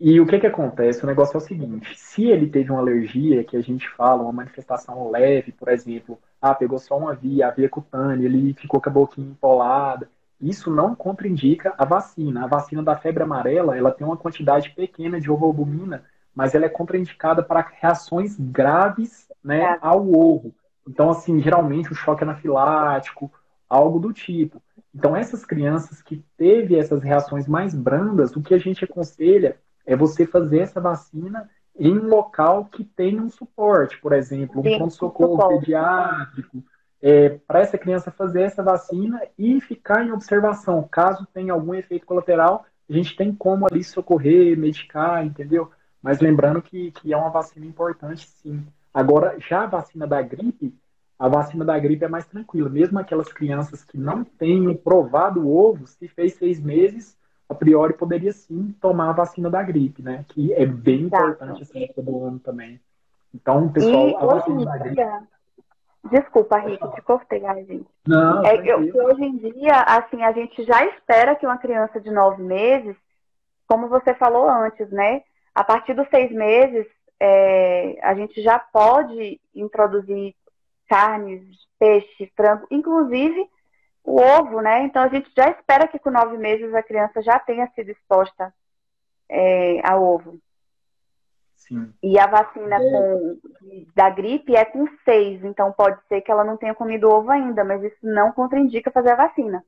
E o que que acontece? O negócio é o seguinte: se ele teve uma alergia, que a gente fala, uma manifestação leve, por exemplo, ah, pegou só uma via, a via cutânea, ele ficou com a boquinha empolada, isso não contraindica a vacina. A vacina da febre amarela, ela tem uma quantidade pequena de ovoalbumina mas ela é contraindicada para reações graves né, é. ao ovo. Então, assim, geralmente o choque anafilático, algo do tipo. Então, essas crianças que teve essas reações mais brandas, o que a gente aconselha é você fazer essa vacina em um local que tenha um suporte, por exemplo, um pronto-socorro pediátrico, é, para essa criança fazer essa vacina e ficar em observação. Caso tenha algum efeito colateral, a gente tem como ali socorrer, medicar, entendeu? Mas lembrando que, que é uma vacina importante, sim. Agora, já a vacina da gripe, a vacina da gripe é mais tranquila. Mesmo aquelas crianças que não tenham provado o ovo, se fez seis meses, a priori poderia sim tomar a vacina da gripe, né? Que é bem importante assim todo ano também. Então, pessoal, e a vacina da gripe. Desculpa, Rick, te cortei, gente. Não, é, eu, hoje em dia, assim, a gente já espera que uma criança de nove meses, como você falou antes, né? A partir dos seis meses, é, a gente já pode introduzir carnes, peixe, frango, inclusive o ovo, né? Então a gente já espera que com nove meses a criança já tenha sido exposta é, a ovo. Sim. E a vacina é. com, da gripe é com seis, então pode ser que ela não tenha comido ovo ainda, mas isso não contraindica fazer a vacina.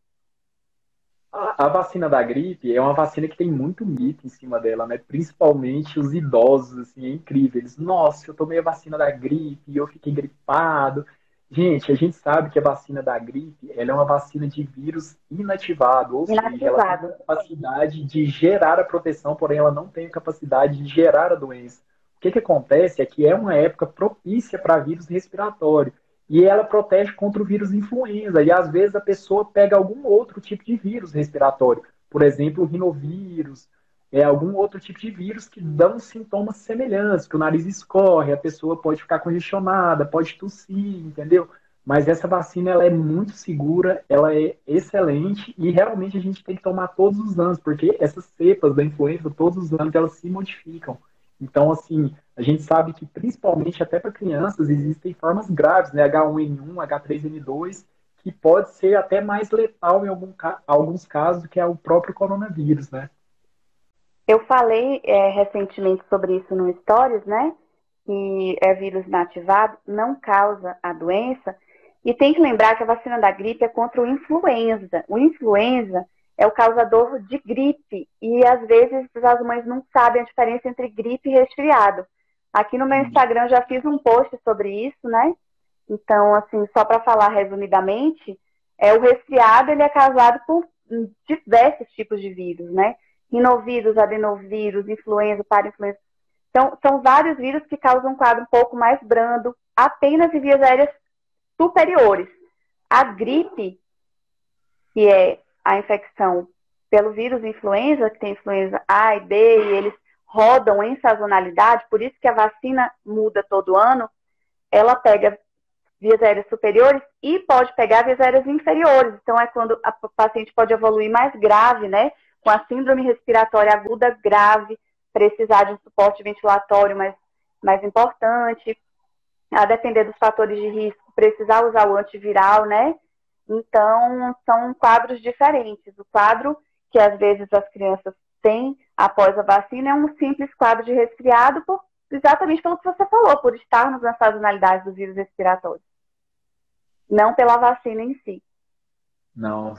A, vacina da gripe é uma vacina que tem muito mito em cima dela, né? Principalmente os idosos, assim, é incrível. Eles, nossa, eu tomei a vacina da gripe e eu fiquei gripado. Gente, a gente sabe que a vacina da gripe ela é uma vacina de vírus inativado, ou inativado. seja, ela tem a capacidade de gerar a proteção, porém ela não tem a capacidade de gerar a doença. O que, que acontece é que é uma época propícia para vírus respiratório e ela protege contra o vírus influenza. E às vezes a pessoa pega algum outro tipo de vírus respiratório, por exemplo, o rinovírus, é algum outro tipo de vírus que dão sintomas semelhantes, que o nariz escorre, a pessoa pode ficar congestionada, pode tossir, entendeu? Mas essa vacina ela é muito segura, ela é excelente e realmente a gente tem que tomar todos os anos, porque essas cepas da influenza, todos os anos, elas se modificam. Então, assim, a gente sabe que principalmente até para crianças existem formas graves, né? H1N1, H3N2, que pode ser até mais letal em algum, alguns casos do que é o próprio coronavírus, né? Eu falei é, recentemente sobre isso no Stories, né? Que é vírus inativado, não causa a doença. E tem que lembrar que a vacina da gripe é contra o influenza. O influenza é o causador de gripe. E às vezes as mães não sabem a diferença entre gripe e resfriado. Aqui no meu uhum. Instagram já fiz um post sobre isso, né? Então, assim, só para falar resumidamente, é o resfriado ele é causado por diversos tipos de vírus, né? Rinovírus, adenovírus, influenza, parainfluenza. Então, são vários vírus que causam um quadro um pouco mais brando, apenas em vias aéreas superiores. A gripe, que é a infecção pelo vírus influenza, que tem influenza A e B, e eles rodam em sazonalidade, por isso que a vacina muda todo ano, ela pega vias aéreas superiores e pode pegar vias aéreas inferiores. Então, é quando a paciente pode evoluir mais grave, né? Com a síndrome respiratória aguda grave, precisar de um suporte ventilatório mais, mais importante, a depender dos fatores de risco, precisar usar o antiviral, né? Então, são quadros diferentes. O quadro que às vezes as crianças têm após a vacina é um simples quadro de resfriado, por, exatamente pelo que você falou, por estarmos na sazonalidade do vírus respiratório. Não pela vacina em si. Não,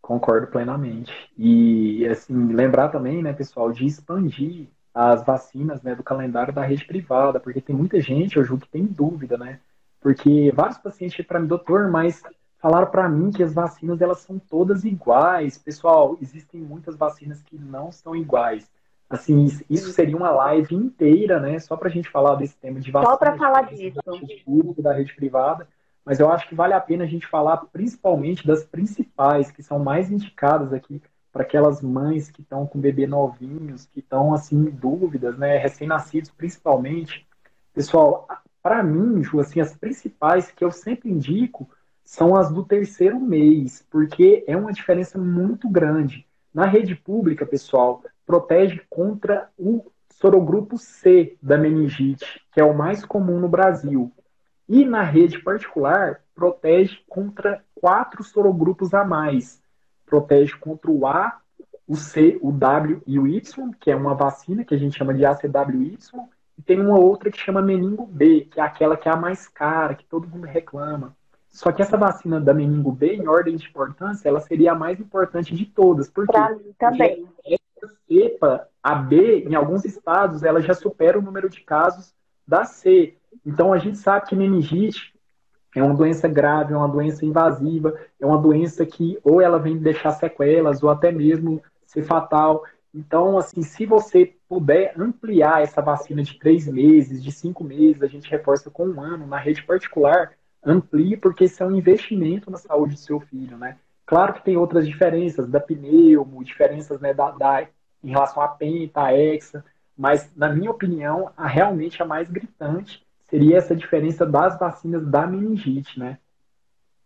concordo plenamente. E, assim, lembrar também, né, pessoal, de expandir as vacinas né, do calendário da rede privada, porque tem muita gente, eu julgo, que tem dúvida, né? Porque vários pacientes para mim, doutor, mas falaram para mim que as vacinas elas são todas iguais. Pessoal, existem muitas vacinas que não são iguais. Assim, isso seria uma live inteira, né? Só para a gente falar desse tema de vacina. Só para falar disso. Público, da rede privada. Mas eu acho que vale a pena a gente falar principalmente das principais, que são mais indicadas aqui para aquelas mães que estão com bebê novinhos, que estão assim em dúvidas, né? Recém-nascidos principalmente. Pessoal, para mim, Ju, assim, as principais que eu sempre indico são as do terceiro mês, porque é uma diferença muito grande. Na rede pública, pessoal, protege contra o sorogrupo C da meningite, que é o mais comum no Brasil. E na rede particular, protege contra quatro sorogrupos a mais. Protege contra o A, o C, o W e o Y, que é uma vacina que a gente chama de ACWY, e tem uma outra que chama meningo B, que é aquela que é a mais cara, que todo mundo reclama. Só que essa vacina da meningo B, em ordem de importância, ela seria a mais importante de todas. Porque também. Essa cepa, a B, em alguns estados, ela já supera o número de casos da C. Então a gente sabe que meningite é uma doença grave, é uma doença invasiva, é uma doença que ou ela vem deixar sequelas ou até mesmo ser fatal. Então, assim, se você puder ampliar essa vacina de três meses, de cinco meses, a gente reforça com um ano na rede particular, amplie, porque isso é um investimento na saúde do seu filho, né? Claro que tem outras diferenças da pneumo, diferenças né, da, da, em relação à penta, à hexa, mas, na minha opinião, a realmente a mais gritante seria essa diferença das vacinas da meningite, né?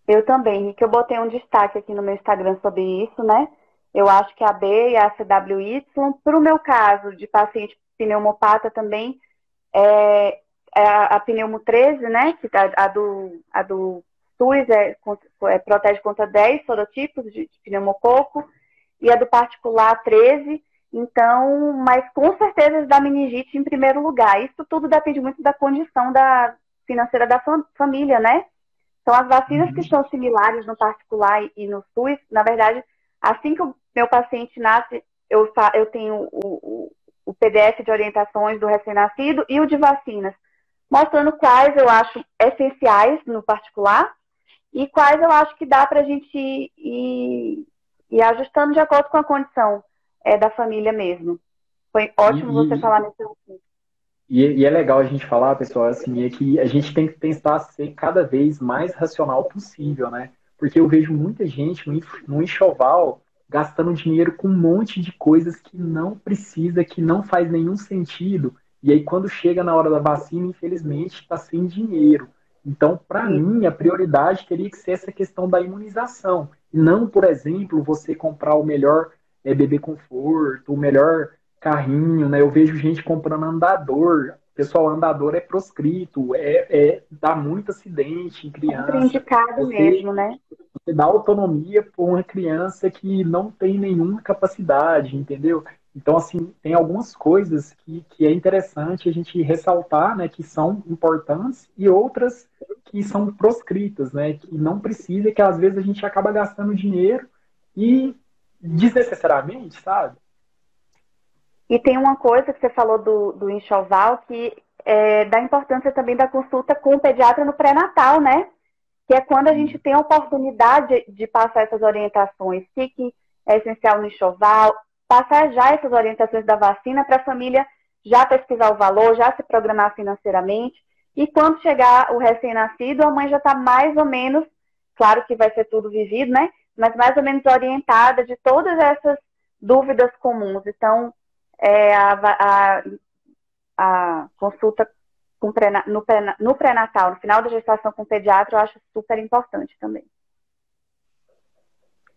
Eu também, que eu botei um destaque aqui no meu Instagram sobre isso, né? Eu acho que a B e a CWY, para o meu caso de paciente pneumopata também, é, é a, a pneumo 13, né? Que a, a do, a do SUS é, é, protege contra 10 sorotipos de, de pneumococo e a do particular 13. Então, mas com certeza da meningite em primeiro lugar. Isso tudo depende muito da condição da financeira da fam família, né? Então, as vacinas que uhum. são similares no particular e no SUS, na verdade, assim que o meu paciente nasce, eu, eu tenho o, o, o PDF de orientações do recém-nascido e o de vacinas mostrando quais eu acho essenciais no particular e quais eu acho que dá para a gente ir, ir, ajustando de acordo com a condição é, da família mesmo. Foi ótimo e, você falar nesse assunto. E, e, é legal a gente falar, pessoal, assim, é que a gente tem que tentar ser cada vez mais racional possível, né? Porque eu vejo muita gente no, no enxoval gastando dinheiro com um monte de coisas que não precisa, que não faz nenhum sentido e aí, quando chega na hora da vacina, infelizmente, está sem dinheiro. Então, para mim, a prioridade teria que ser essa questão da imunização. E não, por exemplo, você comprar o melhor é, bebê conforto, o melhor carrinho, né? Eu vejo gente comprando andador. Pessoal, andador é proscrito, é, é dá muito acidente em criança. Indicado mesmo, né? Você dá autonomia para uma criança que não tem nenhuma capacidade, entendeu? Então, assim, tem algumas coisas que, que é interessante a gente ressaltar, né, que são importantes, e outras que são proscritas, né, que não precisa, que às vezes a gente acaba gastando dinheiro e desnecessariamente, sabe? E tem uma coisa que você falou do, do enxoval, que é da importância também da consulta com o pediatra no pré-natal, né? Que é quando a gente tem a oportunidade de passar essas orientações, se que é essencial no enxoval, passar já essas orientações da vacina para a família já pesquisar o valor, já se programar financeiramente. E quando chegar o recém-nascido, a mãe já está mais ou menos, claro que vai ser tudo vivido, né? Mas mais ou menos orientada de todas essas dúvidas comuns. Então, é, a, a, a, consulta no pré-natal, no final da gestação com o pediatra, eu acho super importante também.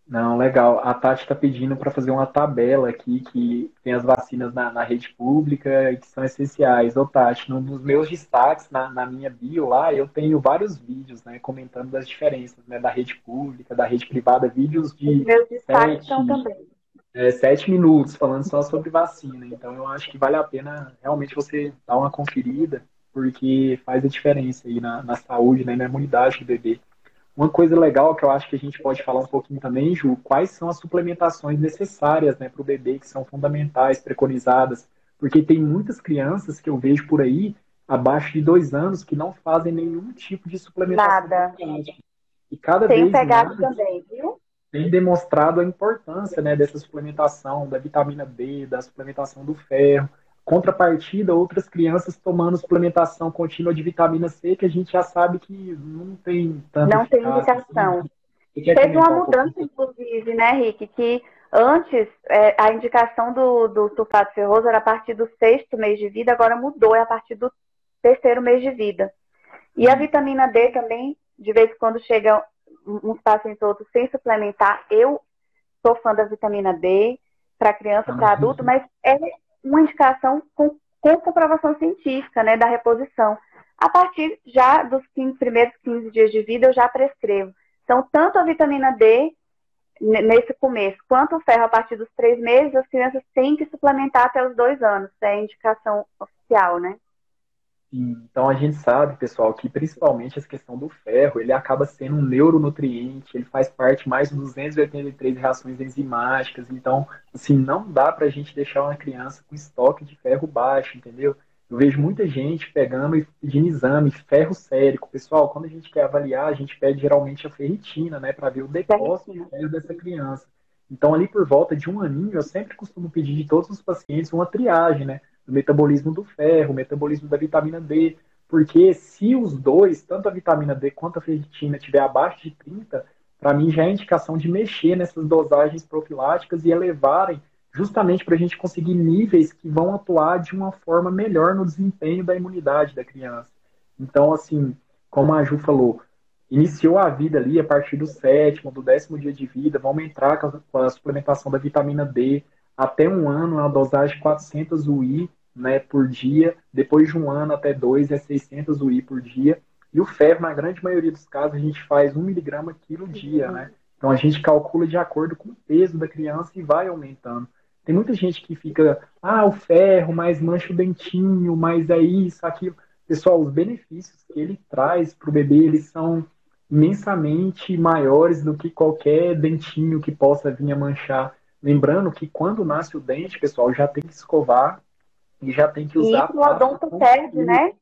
Não, legal. A Tati está pedindo para fazer uma tabela aqui que tem as vacinas na, na, rede pública e que são essenciais. Ô, Tati, nos meus destaques, na, na, minha bio lá, eu tenho vários vídeos, né, comentando das diferenças, né, da rede pública, da rede privada, vídeos de meus destaques sete, também. É, sete minutos falando só sobre vacina. Então, eu acho que vale a pena realmente você dar uma conferida, porque faz a diferença aí na, na saúde, né, na imunidade do bebê. Uma coisa legal que eu acho que a gente pode falar um pouquinho também, Ju, quais são as suplementações necessárias né, para o bebê, que são fundamentais, preconizadas, porque tem muitas crianças que eu vejo por aí, abaixo de dois anos, que não fazem nenhum tipo de suplementação. Nada. E cada tem vez pegado mais também, viu? tem demonstrado a importância né, dessa suplementação, da vitamina B, da suplementação do ferro. Contrapartida, outras crianças tomando suplementação contínua de vitamina C, que a gente já sabe que não tem tanta Não tem indicação. Assim. Teve uma mudança, inclusive, né, Rick, que antes é, a indicação do, do sulfato ferroso era a partir do sexto mês de vida, agora mudou, é a partir do terceiro mês de vida. E a hum. vitamina D também, de vez em quando chegam uns pacientes outros sem suplementar. Eu sou fã da vitamina D para criança, para adulto, mas é uma indicação com, com comprovação científica, né, da reposição. A partir já dos 15, primeiros 15 dias de vida, eu já prescrevo. Então, tanto a vitamina D nesse começo, quanto o ferro a partir dos três meses, as crianças têm que suplementar até os dois anos. É a indicação oficial, né? Então a gente sabe, pessoal, que principalmente essa questão do ferro, ele acaba sendo um neuronutriente, ele faz parte mais de 283 reações enzimáticas, então, assim, não dá pra gente deixar uma criança com estoque de ferro baixo, entendeu? Eu vejo muita gente pegando e pedindo exame, ferro sérico. Pessoal, quando a gente quer avaliar, a gente pede geralmente a ferritina, né, para ver o depósito de ferro dessa criança. Então, ali por volta de um aninho, eu sempre costumo pedir de todos os pacientes uma triagem, né? Do metabolismo do ferro, metabolismo da vitamina D, porque se os dois, tanto a vitamina D quanto a ferritina, estiver abaixo de 30, para mim já é indicação de mexer nessas dosagens profiláticas e elevarem justamente para a gente conseguir níveis que vão atuar de uma forma melhor no desempenho da imunidade da criança. Então, assim, como a Ju falou, iniciou a vida ali a partir do sétimo, do décimo dia de vida, vamos entrar com a, suplementação da vitamina D até um ano, uma dosagem 400 UI, né, por dia. Depois de um ano até dois é 600 UI por dia. E o ferro, na grande maioria dos casos, a gente faz 1 miligrama quilo dia, né? Então a gente calcula de acordo com o peso da criança e vai aumentando. Tem muita gente que fica, ah, o ferro, mais mancha o dentinho, mais é isso, aquilo. Pessoal, os benefícios que ele traz para o bebê, eles são imensamente maiores do que qualquer dentinho que possa vir a manchar. Lembrando que quando nasce o dente, pessoal, já tem que escovar e já tem que usar. E pro odonto né?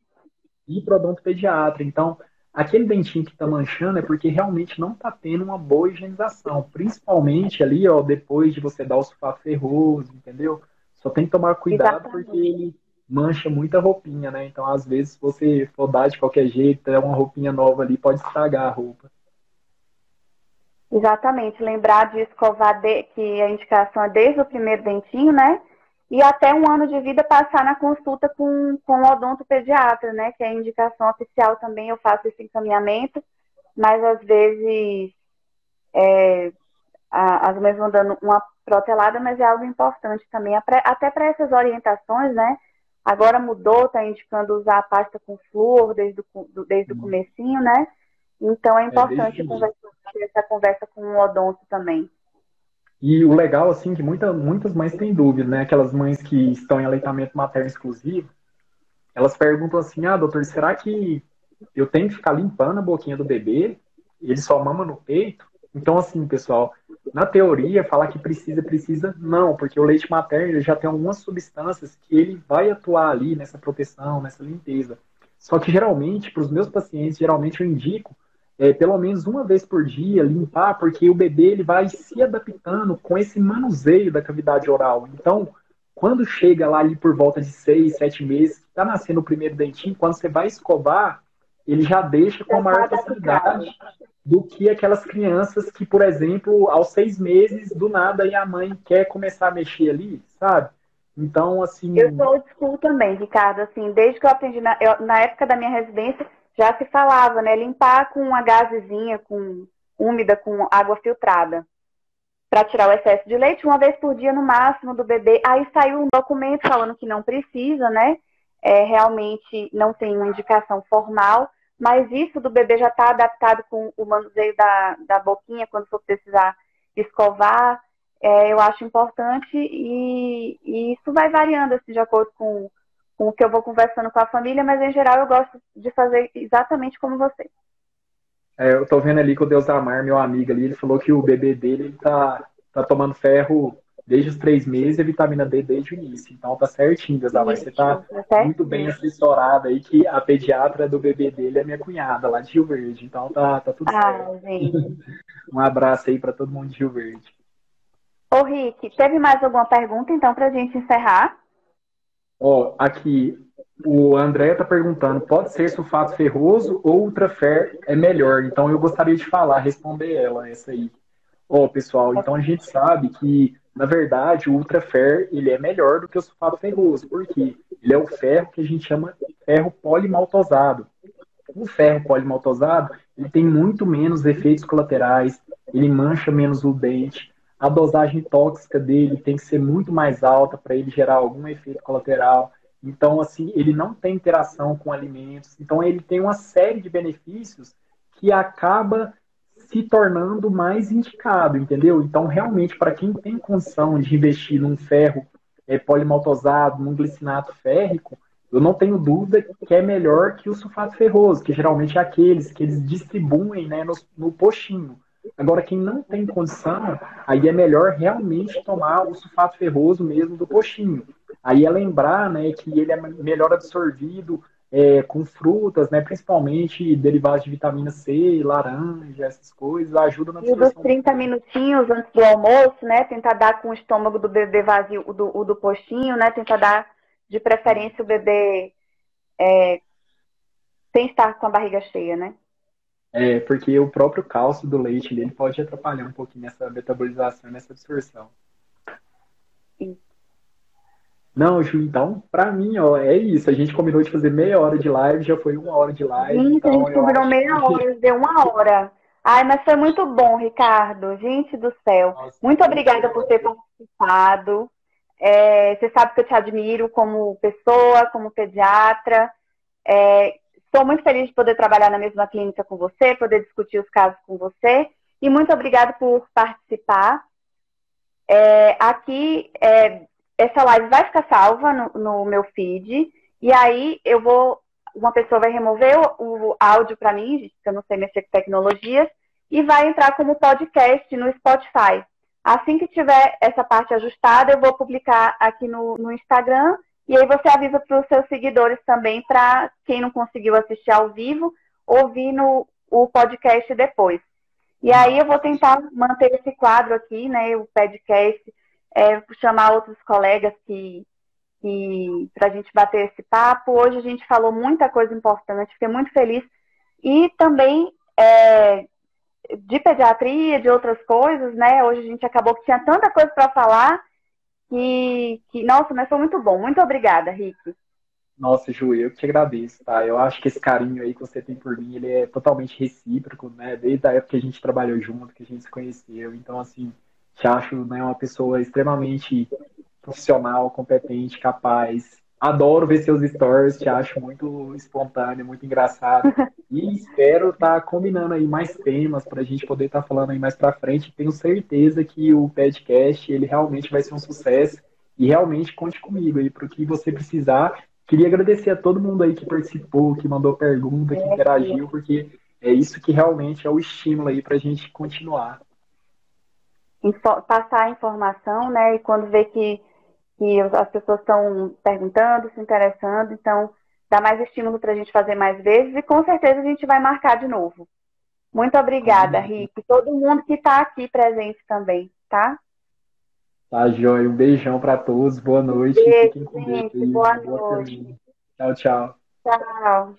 E pro odonto pediatra. Então, aquele dentinho que está manchando é porque realmente não está tendo uma boa higienização. Principalmente ali, ó, depois de você dar o sulfato ferroso, entendeu? Só tem que tomar cuidado Exatamente. porque ele mancha muita roupinha, né? Então, às vezes, se você for dar de qualquer jeito, é uma roupinha nova ali, pode estragar a roupa. Exatamente. Lembrar de escovar, de, que a indicação é desde o primeiro dentinho, né? E até um ano de vida passar na consulta com, com o odontopediatra, né? Que é a indicação oficial também, eu faço esse encaminhamento, mas às vezes é, a, as mães vão dando uma protelada, mas é algo importante também, até para essas orientações, né? Agora mudou, está indicando usar a pasta com flúor desde o, desde o uhum. comecinho, né? Então é, é importante é conversar, essa conversa com o odonto também. E o legal, assim, que muita, muitas mães têm dúvida, né? Aquelas mães que estão em aleitamento materno exclusivo, elas perguntam assim, ah, doutor, será que eu tenho que ficar limpando a boquinha do bebê? Ele só mama no peito? Então, assim, pessoal, na teoria, falar que precisa, precisa, não, porque o leite materno já tem algumas substâncias que ele vai atuar ali nessa proteção, nessa limpeza. Só que geralmente, para os meus pacientes, geralmente eu indico é, pelo menos uma vez por dia, limpar, porque o bebê ele vai se adaptando com esse manuseio da cavidade oral. Então, quando chega lá ali por volta de seis, sete meses, está nascendo o primeiro dentinho, quando você vai escovar, ele já deixa com a maior facilidade. do que aquelas crianças que, por exemplo, aos seis meses, do nada, aí a mãe quer começar a mexer ali, sabe? Então, assim. Eu sou old school também, Ricardo. Assim, desde que eu aprendi, na, eu, na época da minha residência, já se falava, né? Limpar com uma gazezinha, com úmida, com água filtrada. Para tirar o excesso de leite, uma vez por dia no máximo do bebê. Aí saiu um documento falando que não precisa, né? É, realmente não tem uma indicação formal, mas isso do bebê já está adaptado com o manuseio da, da boquinha quando for precisar escovar. É, eu acho importante e, e, isso vai variando assim, de acordo com, com o que eu vou conversando com a família, mas em geral eu gosto de fazer exatamente como você. É, eu tô vendo ali que o Deus Amar, meu amigo ali, ele falou que o bebê dele ele tá, tá tomando ferro desde os três meses e vitamina D desde o início. Então tá certinho, Deus Amar. Você tá é muito bem assessorada aí, que a pediatra do bebê dele é minha cunhada, lá de Rio Verde. Então tá, tá tudo ah, certo. Gente. *laughs* um abraço aí para todo mundo de Rio Verde. Ô, Rick, teve mais alguma pergunta, então, pra gente encerrar? Ó, aqui, o André está perguntando, pode ser sulfato ferroso ou ultrafer é melhor? Então eu gostaria de falar, responder ela essa aí. Ó, pessoal, então a gente sabe que, na verdade, o ultrafer ele é melhor do que o sulfato ferroso, porque ele é o ferro que a gente chama ferro polimaltosado. O ferro polimaltosado, ele tem muito menos efeitos colaterais, ele mancha menos o dente, a dosagem tóxica dele tem que ser muito mais alta para ele gerar algum efeito colateral. Então, assim, ele não tem interação com alimentos. Então, ele tem uma série de benefícios que acaba se tornando mais indicado, entendeu? Então, realmente, para quem tem condição de investir num ferro é, polimaltosado, num glicinato férrico, eu não tenho dúvida que é melhor que o sulfato ferroso, que geralmente é aqueles que eles distribuem né, no, no postinho. Agora, quem não tem condição, aí é melhor realmente tomar o sulfato ferroso mesmo do postinho. Aí é lembrar né, que ele é melhor absorvido é, com frutas, né, principalmente derivados de vitamina C, laranja, essas coisas, ajuda na absorção. E dos 30 minutinhos antes do almoço, né, tentar dar com o estômago do bebê vazio, o do, o do postinho, né, tentar dar de preferência o bebê é, sem estar com a barriga cheia, né? É, porque o próprio cálcio do leite ele pode atrapalhar um pouquinho nessa metabolização, nessa absorção. Sim. Não, Ju, então, pra mim, ó, é isso. A gente combinou de fazer meia hora de live, já foi uma hora de live. Gente, então a gente combinou meia que... hora, deu uma hora. Ai, mas foi muito bom, Ricardo. Gente do céu. Nossa, muito obrigada por ter participado. É, você sabe que eu te admiro como pessoa, como pediatra. É, Estou muito feliz de poder trabalhar na mesma clínica com você, poder discutir os casos com você. E muito obrigada por participar. É, aqui, é, essa live vai ficar salva no, no, meu feed. E aí, eu vou. Uma pessoa vai remover o, o áudio para mim, que eu não sei mexer com tecnologias, e vai entrar como podcast no Spotify. Assim que tiver essa parte ajustada, eu vou publicar aqui no, no Instagram e aí você avisa para os seus seguidores também, para quem não conseguiu assistir ao vivo, ouvir no o podcast depois. E aí eu vou tentar manter esse quadro aqui, né, o podcast, é, chamar outros colegas que, que para a gente bater esse papo. Hoje a gente falou muita coisa importante, fiquei muito feliz. E também é, de pediatria, de outras coisas, né? Hoje a gente acabou que tinha tanta coisa para falar que, que, nossa, mas foi muito bom. Muito obrigada, Rick. Nossa, Ju, eu que te agradeço, tá? Eu acho que esse carinho aí que você tem por mim, ele é totalmente recíproco, né? Desde a época que a gente trabalhou junto, que a gente se conheceu. Então, assim, te acho né, uma pessoa extremamente profissional, competente, capaz, Adoro ver seus stories, te acho muito espontâneo, muito engraçado. *laughs* E espero estar tá combinando aí mais temas para a gente poder estar tá falando aí mais para frente. Tenho certeza que o podcast ele realmente vai ser um sucesso e realmente conte comigo aí para o que você precisar. Queria agradecer a todo mundo aí que participou, que mandou pergunta, que interagiu, porque é isso que realmente é o estímulo aí para a gente continuar. Passar a informação, né? E quando vê que que as pessoas estão perguntando, se interessando, então dá mais estímulo para a gente fazer mais vezes e com certeza a gente vai marcar de novo. Muito obrigada, uhum. Rick. Todo mundo que está aqui presente também, tá? Tá, Joia. Um beijão para todos. Boa noite. Beijo, gente. Boa, boa noite. Tchau, tchau. Tchau.